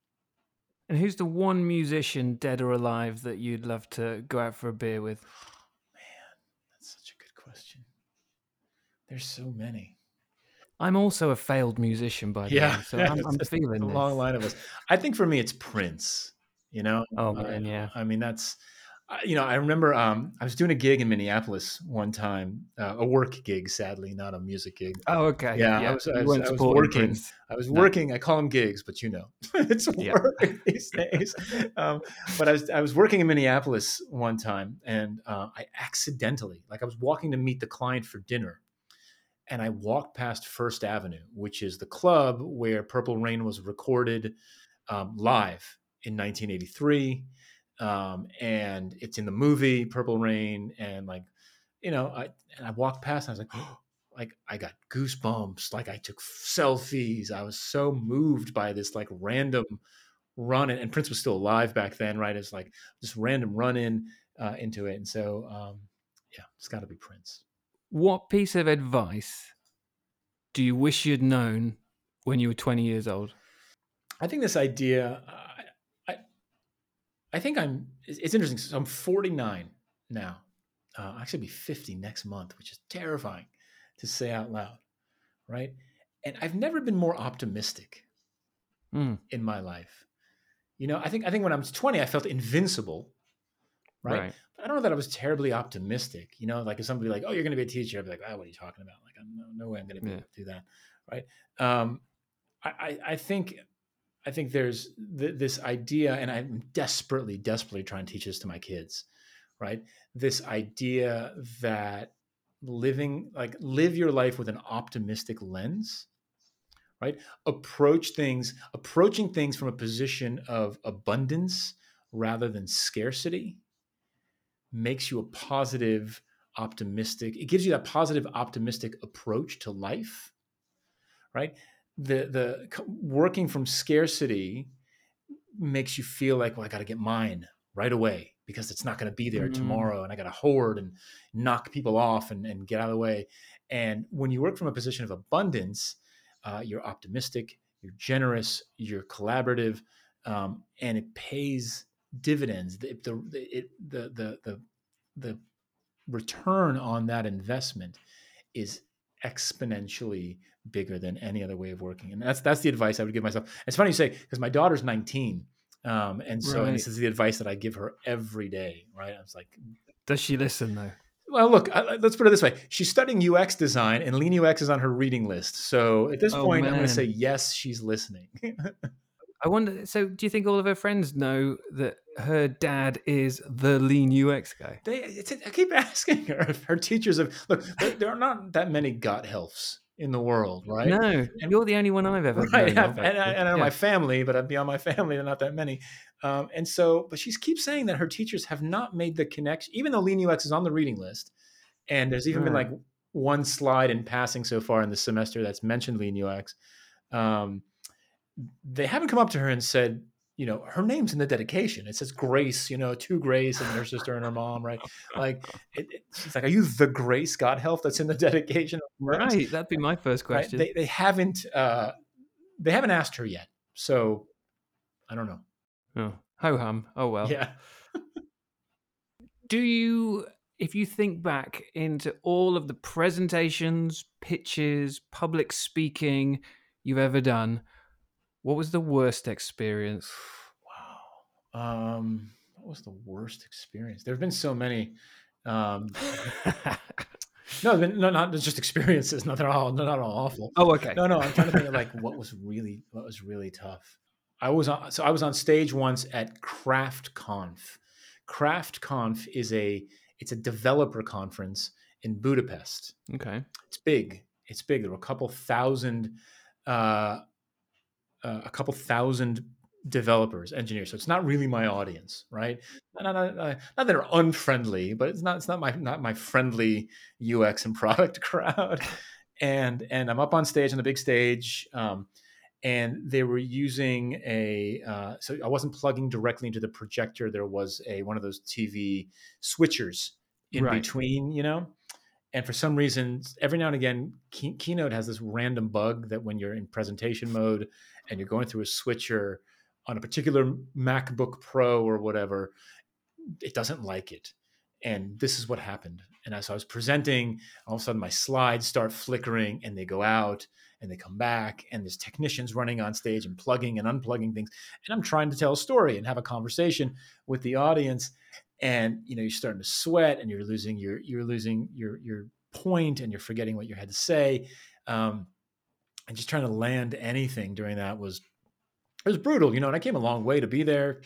And who's the one musician dead or alive that you'd love to go out for a beer with? Man that's such a good question. There's so many. I'm also a failed musician, by the yeah, way, so I'm, I'm feeling a long line of us. I think for me, it's Prince. You know, oh man, uh, yeah. I mean, that's you know, I remember um, I was doing a gig in Minneapolis one time, uh, a work gig, sadly, not a music gig. Oh, okay. Yeah, yeah. I was, I was, I was working. I was no. working. I call them gigs, but you know, it's work yeah. these days. Um, but I was I was working in Minneapolis one time, and uh, I accidentally, like, I was walking to meet the client for dinner, and I walked past First Avenue, which is the club where Purple Rain was recorded um, live in 1983 um, and it's in the movie Purple Rain, and like, you know, I and I walked past, and I was like, oh, like I got goosebumps, like I took selfies. I was so moved by this like random run, in, and Prince was still alive back then, right? It's like this random run in uh, into it, and so um, yeah, it's got to be Prince. What piece of advice do you wish you'd known when you were 20 years old? I think this idea. Uh, I think I'm. It's interesting. So I'm 49 now. Uh, I actually be 50 next month, which is terrifying to say out loud, right? And I've never been more optimistic mm. in my life. You know, I think I think when I was 20, I felt invincible, right? right? But I don't know that I was terribly optimistic. You know, like if somebody like, "Oh, you're going to be a teacher," I'd be like, "Oh, what are you talking about? Like, no, no way I'm going to be yeah. do that." Right? Um, I, I, I think I think there's th- this idea, and I'm desperately, desperately trying to teach this to my kids, right? This idea that living, like, live your life with an optimistic lens, right? Approach things, approaching things from a position of abundance rather than scarcity makes you a positive, optimistic, it gives you that positive, optimistic approach to life, right? The the working from scarcity makes you feel like well i got to get mine right away because it's not going to be there mm. tomorrow and i got to hoard and knock people off and, and get out of the way and when you work from a position of abundance uh, you're optimistic you're generous you're collaborative um, and it pays dividends the, the, it, the, the, the, the return on that investment is exponentially bigger than any other way of working. And that's that's the advice I would give myself. It's funny you say because my daughter's 19, um, and so right. and this is the advice that I give her every day. Right? I was like, does she listen though? Well, look, let's put it this way: she's studying UX design, and Lean UX is on her reading list. So at this oh, point, man. I'm going to say yes, she's listening. I wonder. So, do you think all of her friends know that her dad is the lean UX guy? They, I keep asking her. If her teachers have look. There are not that many Gothelfs in the world, right? No, and, you're the only one I've ever right. Known, and, I, and I know yeah. my family, but beyond my family, they're not that many. Um, and so, but she keeps saying that her teachers have not made the connection, even though Lean UX is on the reading list, and there's even been like one slide in passing so far in the semester that's mentioned Lean UX. Um, they haven't come up to her and said, you know, her name's in the dedication. It says Grace, you know, to Grace and her sister and her mom, right? Like, it, it, she's like, are you the Grace Gothelf that's in the dedication? Right. That'd be my first question. Right? They, they haven't, uh, they haven't asked her yet. So I don't know. Oh, ho hum. Oh, well. Yeah. Do you, if you think back into all of the presentations, pitches, public speaking you've ever done, what was the worst experience? Wow. Um, what was the worst experience? There have been so many. Um, no, no, not just experiences. Not at all. Not all awful. Oh, okay. No, no. I'm trying to think of like what was really what was really tough. I was on. So I was on stage once at Craft Conf. Craft Conf is a it's a developer conference in Budapest. Okay. It's big. It's big. There were a couple thousand uh, uh, a couple thousand developers, engineers. So it's not really my audience, right? Not, not, not, not, that they're unfriendly, but it's not it's not my not my friendly UX and product crowd. And and I'm up on stage on the big stage, um, and they were using a uh, so I wasn't plugging directly into the projector. There was a one of those TV switchers in right. between, you know. And for some reason, every now and again, Key- Keynote has this random bug that when you're in presentation mode and you're going through a switcher on a particular MacBook Pro or whatever, it doesn't like it. And this is what happened. And as I was presenting, all of a sudden my slides start flickering and they go out and they come back. And there's technicians running on stage and plugging and unplugging things. And I'm trying to tell a story and have a conversation with the audience. and you know you're starting to sweat and you're losing your you're losing your your point and you're forgetting what you had to say um, and just trying to land anything during that was it was brutal you know and i came a long way to be there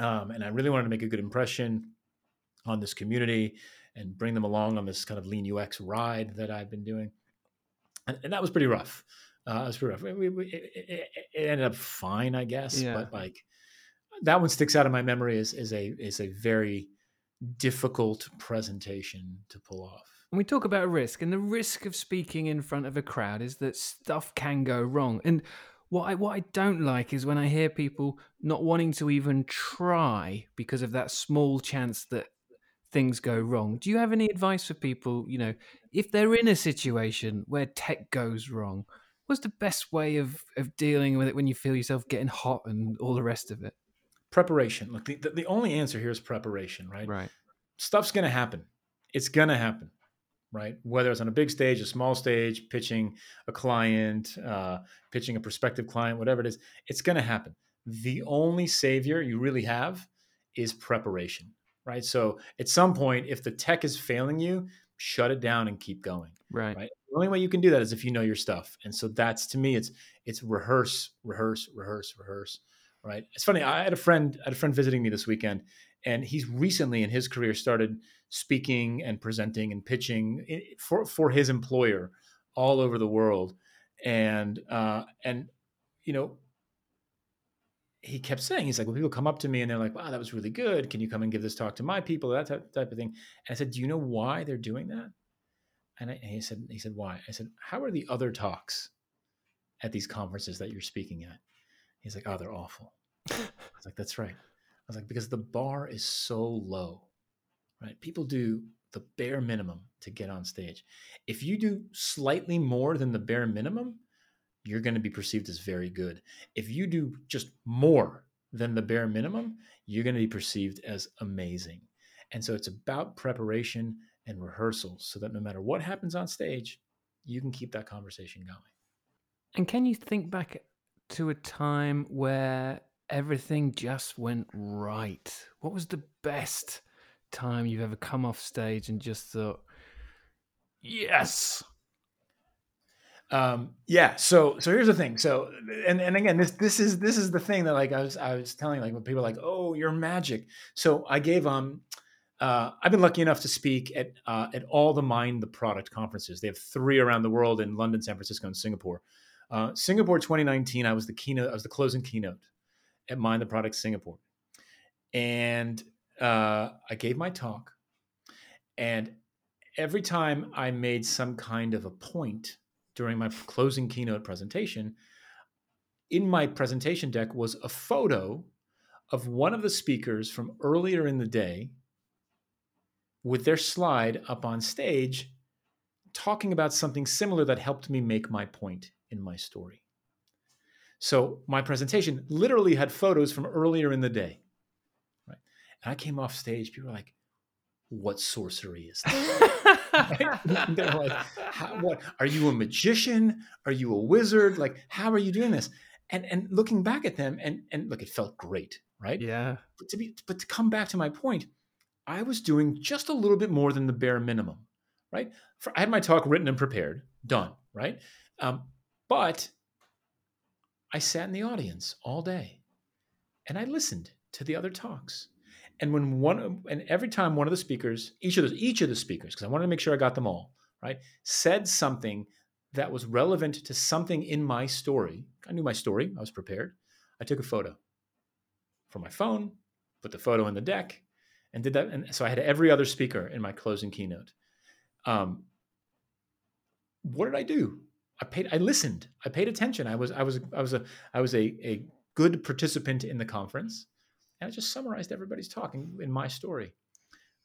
um, and i really wanted to make a good impression on this community and bring them along on this kind of lean ux ride that i've been doing and, and that was pretty rough uh, it was pretty rough we, we, it, it, ended up fine i guess yeah. but like that one sticks out in my memory as, as a is a very difficult presentation to pull off. And we talk about risk, and the risk of speaking in front of a crowd is that stuff can go wrong. And what I what I don't like is when I hear people not wanting to even try because of that small chance that things go wrong. Do you have any advice for people, you know, if they're in a situation where tech goes wrong, what's the best way of of dealing with it when you feel yourself getting hot and all the rest of it? preparation. Look, the, the only answer here is preparation, right? Right. Stuff's going to happen. It's going to happen, right? Whether it's on a big stage, a small stage, pitching a client, uh, pitching a prospective client, whatever it is, it's going to happen. The only savior you really have is preparation, right? So at some point, if the tech is failing you, shut it down and keep going. Right. Right. The only way you can do that is if you know your stuff. And so that's to me, it's it's rehearse, rehearse, rehearse, rehearse right? It's funny. I had a friend, I had a friend visiting me this weekend, and he's recently in his career started speaking and presenting and pitching for for his employer all over the world, and uh, and you know. He kept saying, he's like, well, people come up to me and they're like, wow, that was really good. Can you come and give this talk to my people? That type, type of thing. And I said, do you know why they're doing that? And, I, and he said, he said, why? I said, how are the other talks at these conferences that you're speaking at? He's like, oh, they're awful. I was like, that's right. I was like, because the bar is so low, right? People do the bare minimum to get on stage. If you do slightly more than the bare minimum, you're going to be perceived as very good. If you do just more than the bare minimum, you're going to be perceived as amazing. And so it's about preparation and rehearsals so that no matter what happens on stage, you can keep that conversation going. And can you think back to a time where everything just went right? What was the best time you've ever come off stage and just thought, yes? Um, yeah. So, so here's the thing. So, and, and again, this, this is, this is the thing that like I was, I was telling like when people are like, oh, you're magic. So I gave, um, uh, I've been lucky enough to speak at, uh, at all the mind the product conferences. They have three around the world in London, San Francisco, and Singapore. Uh, Singapore 2019, I was the keynote, I was the closing keynote at Mind the Product Singapore. And uh, I gave my talk. And every time I made some kind of a point during my closing keynote presentation, in my presentation deck was a photo of one of the speakers from earlier in the day with their slide up on stage talking about something similar that helped me make my point in my story. So my presentation literally had photos from earlier in the day. Right. And I came off stage, people were like, what sorcery is that? They're like, what are you a magician? Are you a wizard? Like, how are you doing this? And and looking back at them, and and look, it felt great, right? Yeah. But to be but to come back to my point, I was doing just a little bit more than the bare minimum, right? For, I had my talk written and prepared, done, right? Um, but I sat in the audience all day and I listened to the other talks. And when one and every time one of the speakers, each of the each of the speakers, because I wanted to make sure I got them all, right, said something that was relevant to something in my story. I knew my story, I was prepared. I took a photo from my phone, put the photo in the deck, and did that. And so I had every other speaker in my closing keynote. Um, what did I do? I paid I listened. I paid attention. I was I was I was a I was a, a good participant in the conference. And I just summarized everybody's talking in my story.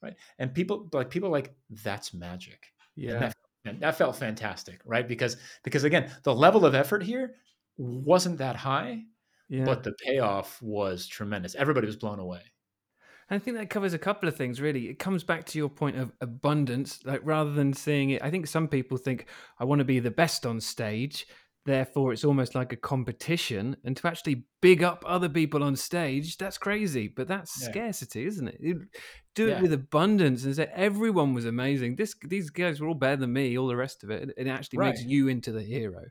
Right. And people like people like that's magic. Yeah. And that, and that felt fantastic, right? Because because again, the level of effort here wasn't that high, yeah. but the payoff was tremendous. Everybody was blown away. I think that covers a couple of things, really. It comes back to your point of abundance. Like rather than seeing it, I think some people think, I want to be the best on stage. therefore it's almost like a competition and to actually big up other people on stage that's crazy but that's Yeah. scarcity isn't it do it Yeah. with abundance and say everyone was amazing this these guys were all better than me all the rest of it and it actually makes you into the hero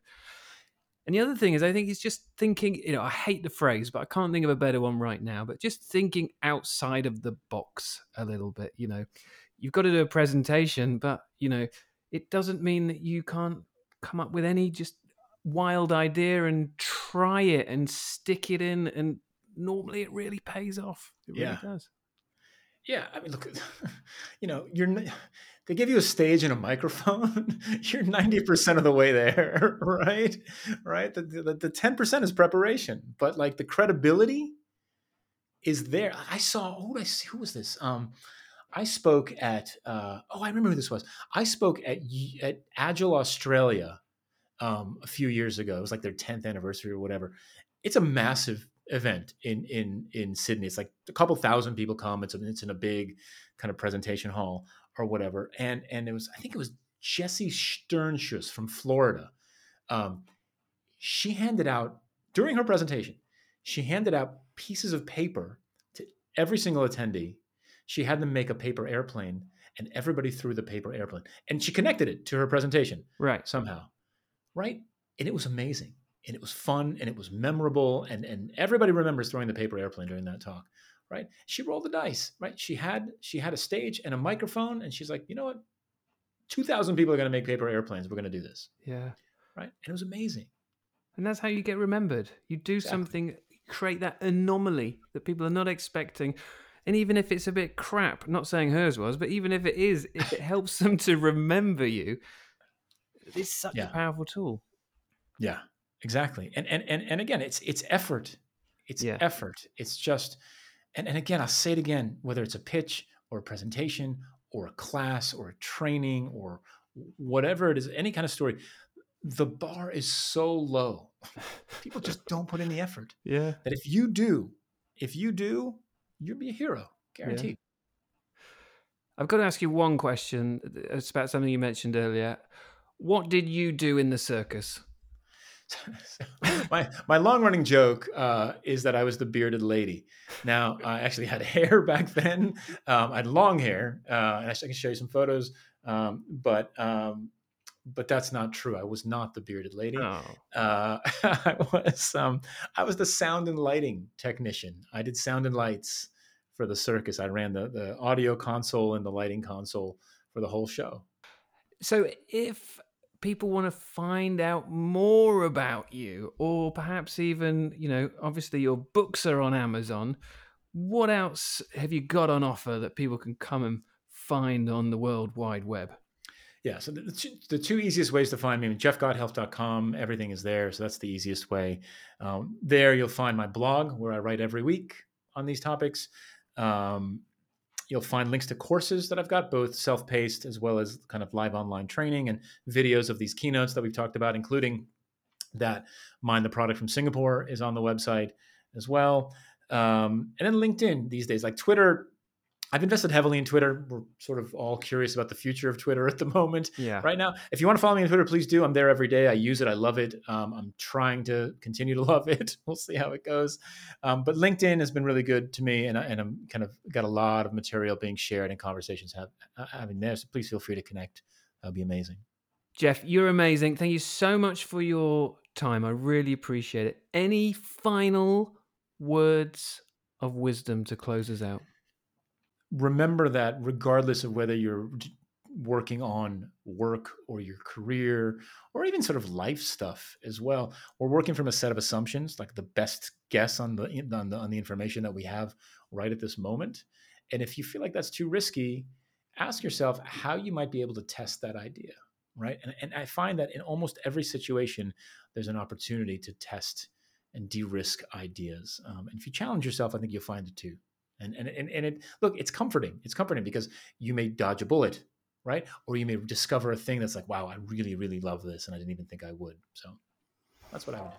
and the other thing is i think it's just thinking you know i hate the phrase but i can't think of a better one right now but just thinking outside of the box a little bit you know. You've got to do a presentation but you know it doesn't mean that you can't come up with any just wild idea and try it and stick it in and normally it really pays off. It really does Yeah, I mean, look, you know, you're they give you a stage and a microphone. you're ninety percent of the way there, right? Right. The the ten percent is preparation, but like the credibility is there. I saw. Who did I see? Who was this? Um, I spoke at. Uh, oh, I remember who this was. I spoke at at Agile Australia um, a few years ago. It was like their tenth anniversary or whatever. It's a massive event in in in Sydney. It's like a couple thousand people come. It's a, it's in a big kind of presentation hall or whatever. And and it was I think it was Jessie Shternshus from Florida. Um, she handed out during her presentation. She handed out pieces of paper to every single attendee. She had them make a paper airplane, and everybody threw the paper airplane. And she connected it to her presentation right somehow, right? And it was amazing, and it was fun, and it was memorable, and and everybody remembers throwing the paper airplane during that talk, right? She rolled the dice, right? She had she had a stage and a microphone, and she's like, you know what? Two thousand people are going to make paper airplanes. We're going to do this, yeah right? And it was amazing. and that's how you get remembered you do Exactly. something create that anomaly that people are not expecting and even if it's a bit crap not saying hers was but even if it is if it helps them to remember you it's such Yeah. a powerful tool Yeah, exactly. And and and and again, it's it's effort. It's Yeah. effort. It's just and, and again, I'll say it again, whether it's a pitch or a presentation or a class or a training or whatever it is, any kind of story, the bar is so low. People just don't put in the effort. yeah That if you do, if you do, you'll be a hero, guaranteed. I've got to ask you one question. Uh, it's about something you mentioned earlier. What did you do in the circus? So, my my long running joke uh, is that I was the bearded lady. Now I actually had hair back then. Um, I had long hair, uh, and I can show you some photos. Um, but um, but that's not true. I was not the bearded lady. Oh, Uh, I was um, I was the sound and lighting technician. I did sound and lights for the circus. I ran the the audio console and the lighting console for the whole show. so if people want to find out more about you, or perhaps even, you know, obviously your books are on Amazon. What else have you got on offer that people can come and find on the World Wide Web? Yeah, so the, two, the two easiest ways to find me, jeffgothelf.com, everything is there. So that's the easiest way. Um, there you'll find my blog where I write every week on these topics. Um, you'll find links to courses that I've got, both self paced as well as kind of live online training and videos of these keynotes that we've talked about, including that Mind the Product from Singapore is on the website as well. Um, and then LinkedIn these days, like Twitter. I've invested heavily in Twitter. We're sort of all curious about the future of Twitter at the moment Yeah. right now. If you want to follow me on Twitter, please do. I'm there every day. I use it. I love it. Um, I'm trying to continue to love it. We'll see how it goes. Um, but LinkedIn has been really good to me, and, I, and I'm kind of got a lot of material being shared and conversations have, having there. So please feel free to connect. That'd be amazing. Jeff, you're amazing. Thank you so much for your time. I really appreciate it. Any final words of wisdom to close us out? Remember that regardless of whether you're working on work or your career or even sort of life stuff as well we're working from a set of assumptions like the best guess on the on the, on the information that we have right at this moment. And if you feel like that's too risky ask yourself how you might be able to test that idea right? And, and i find that in almost every situation there's an opportunity to test and de-risk ideas um, and if you challenge yourself i think you'll find it too and and and, and it look it's comforting it's comforting because you may dodge a bullet right or you may discover a thing that's like wow i really really love this and i didn't even think i would so that's what i would do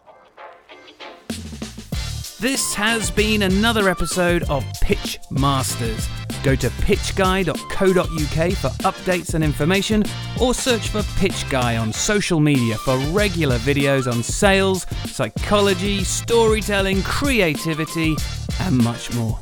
This has been another episode of Pitch Masters. Go to pitchguy.co.uk for updates and information, or search for Pitch Guy on social media for regular videos on sales, psychology, storytelling, creativity, and much more.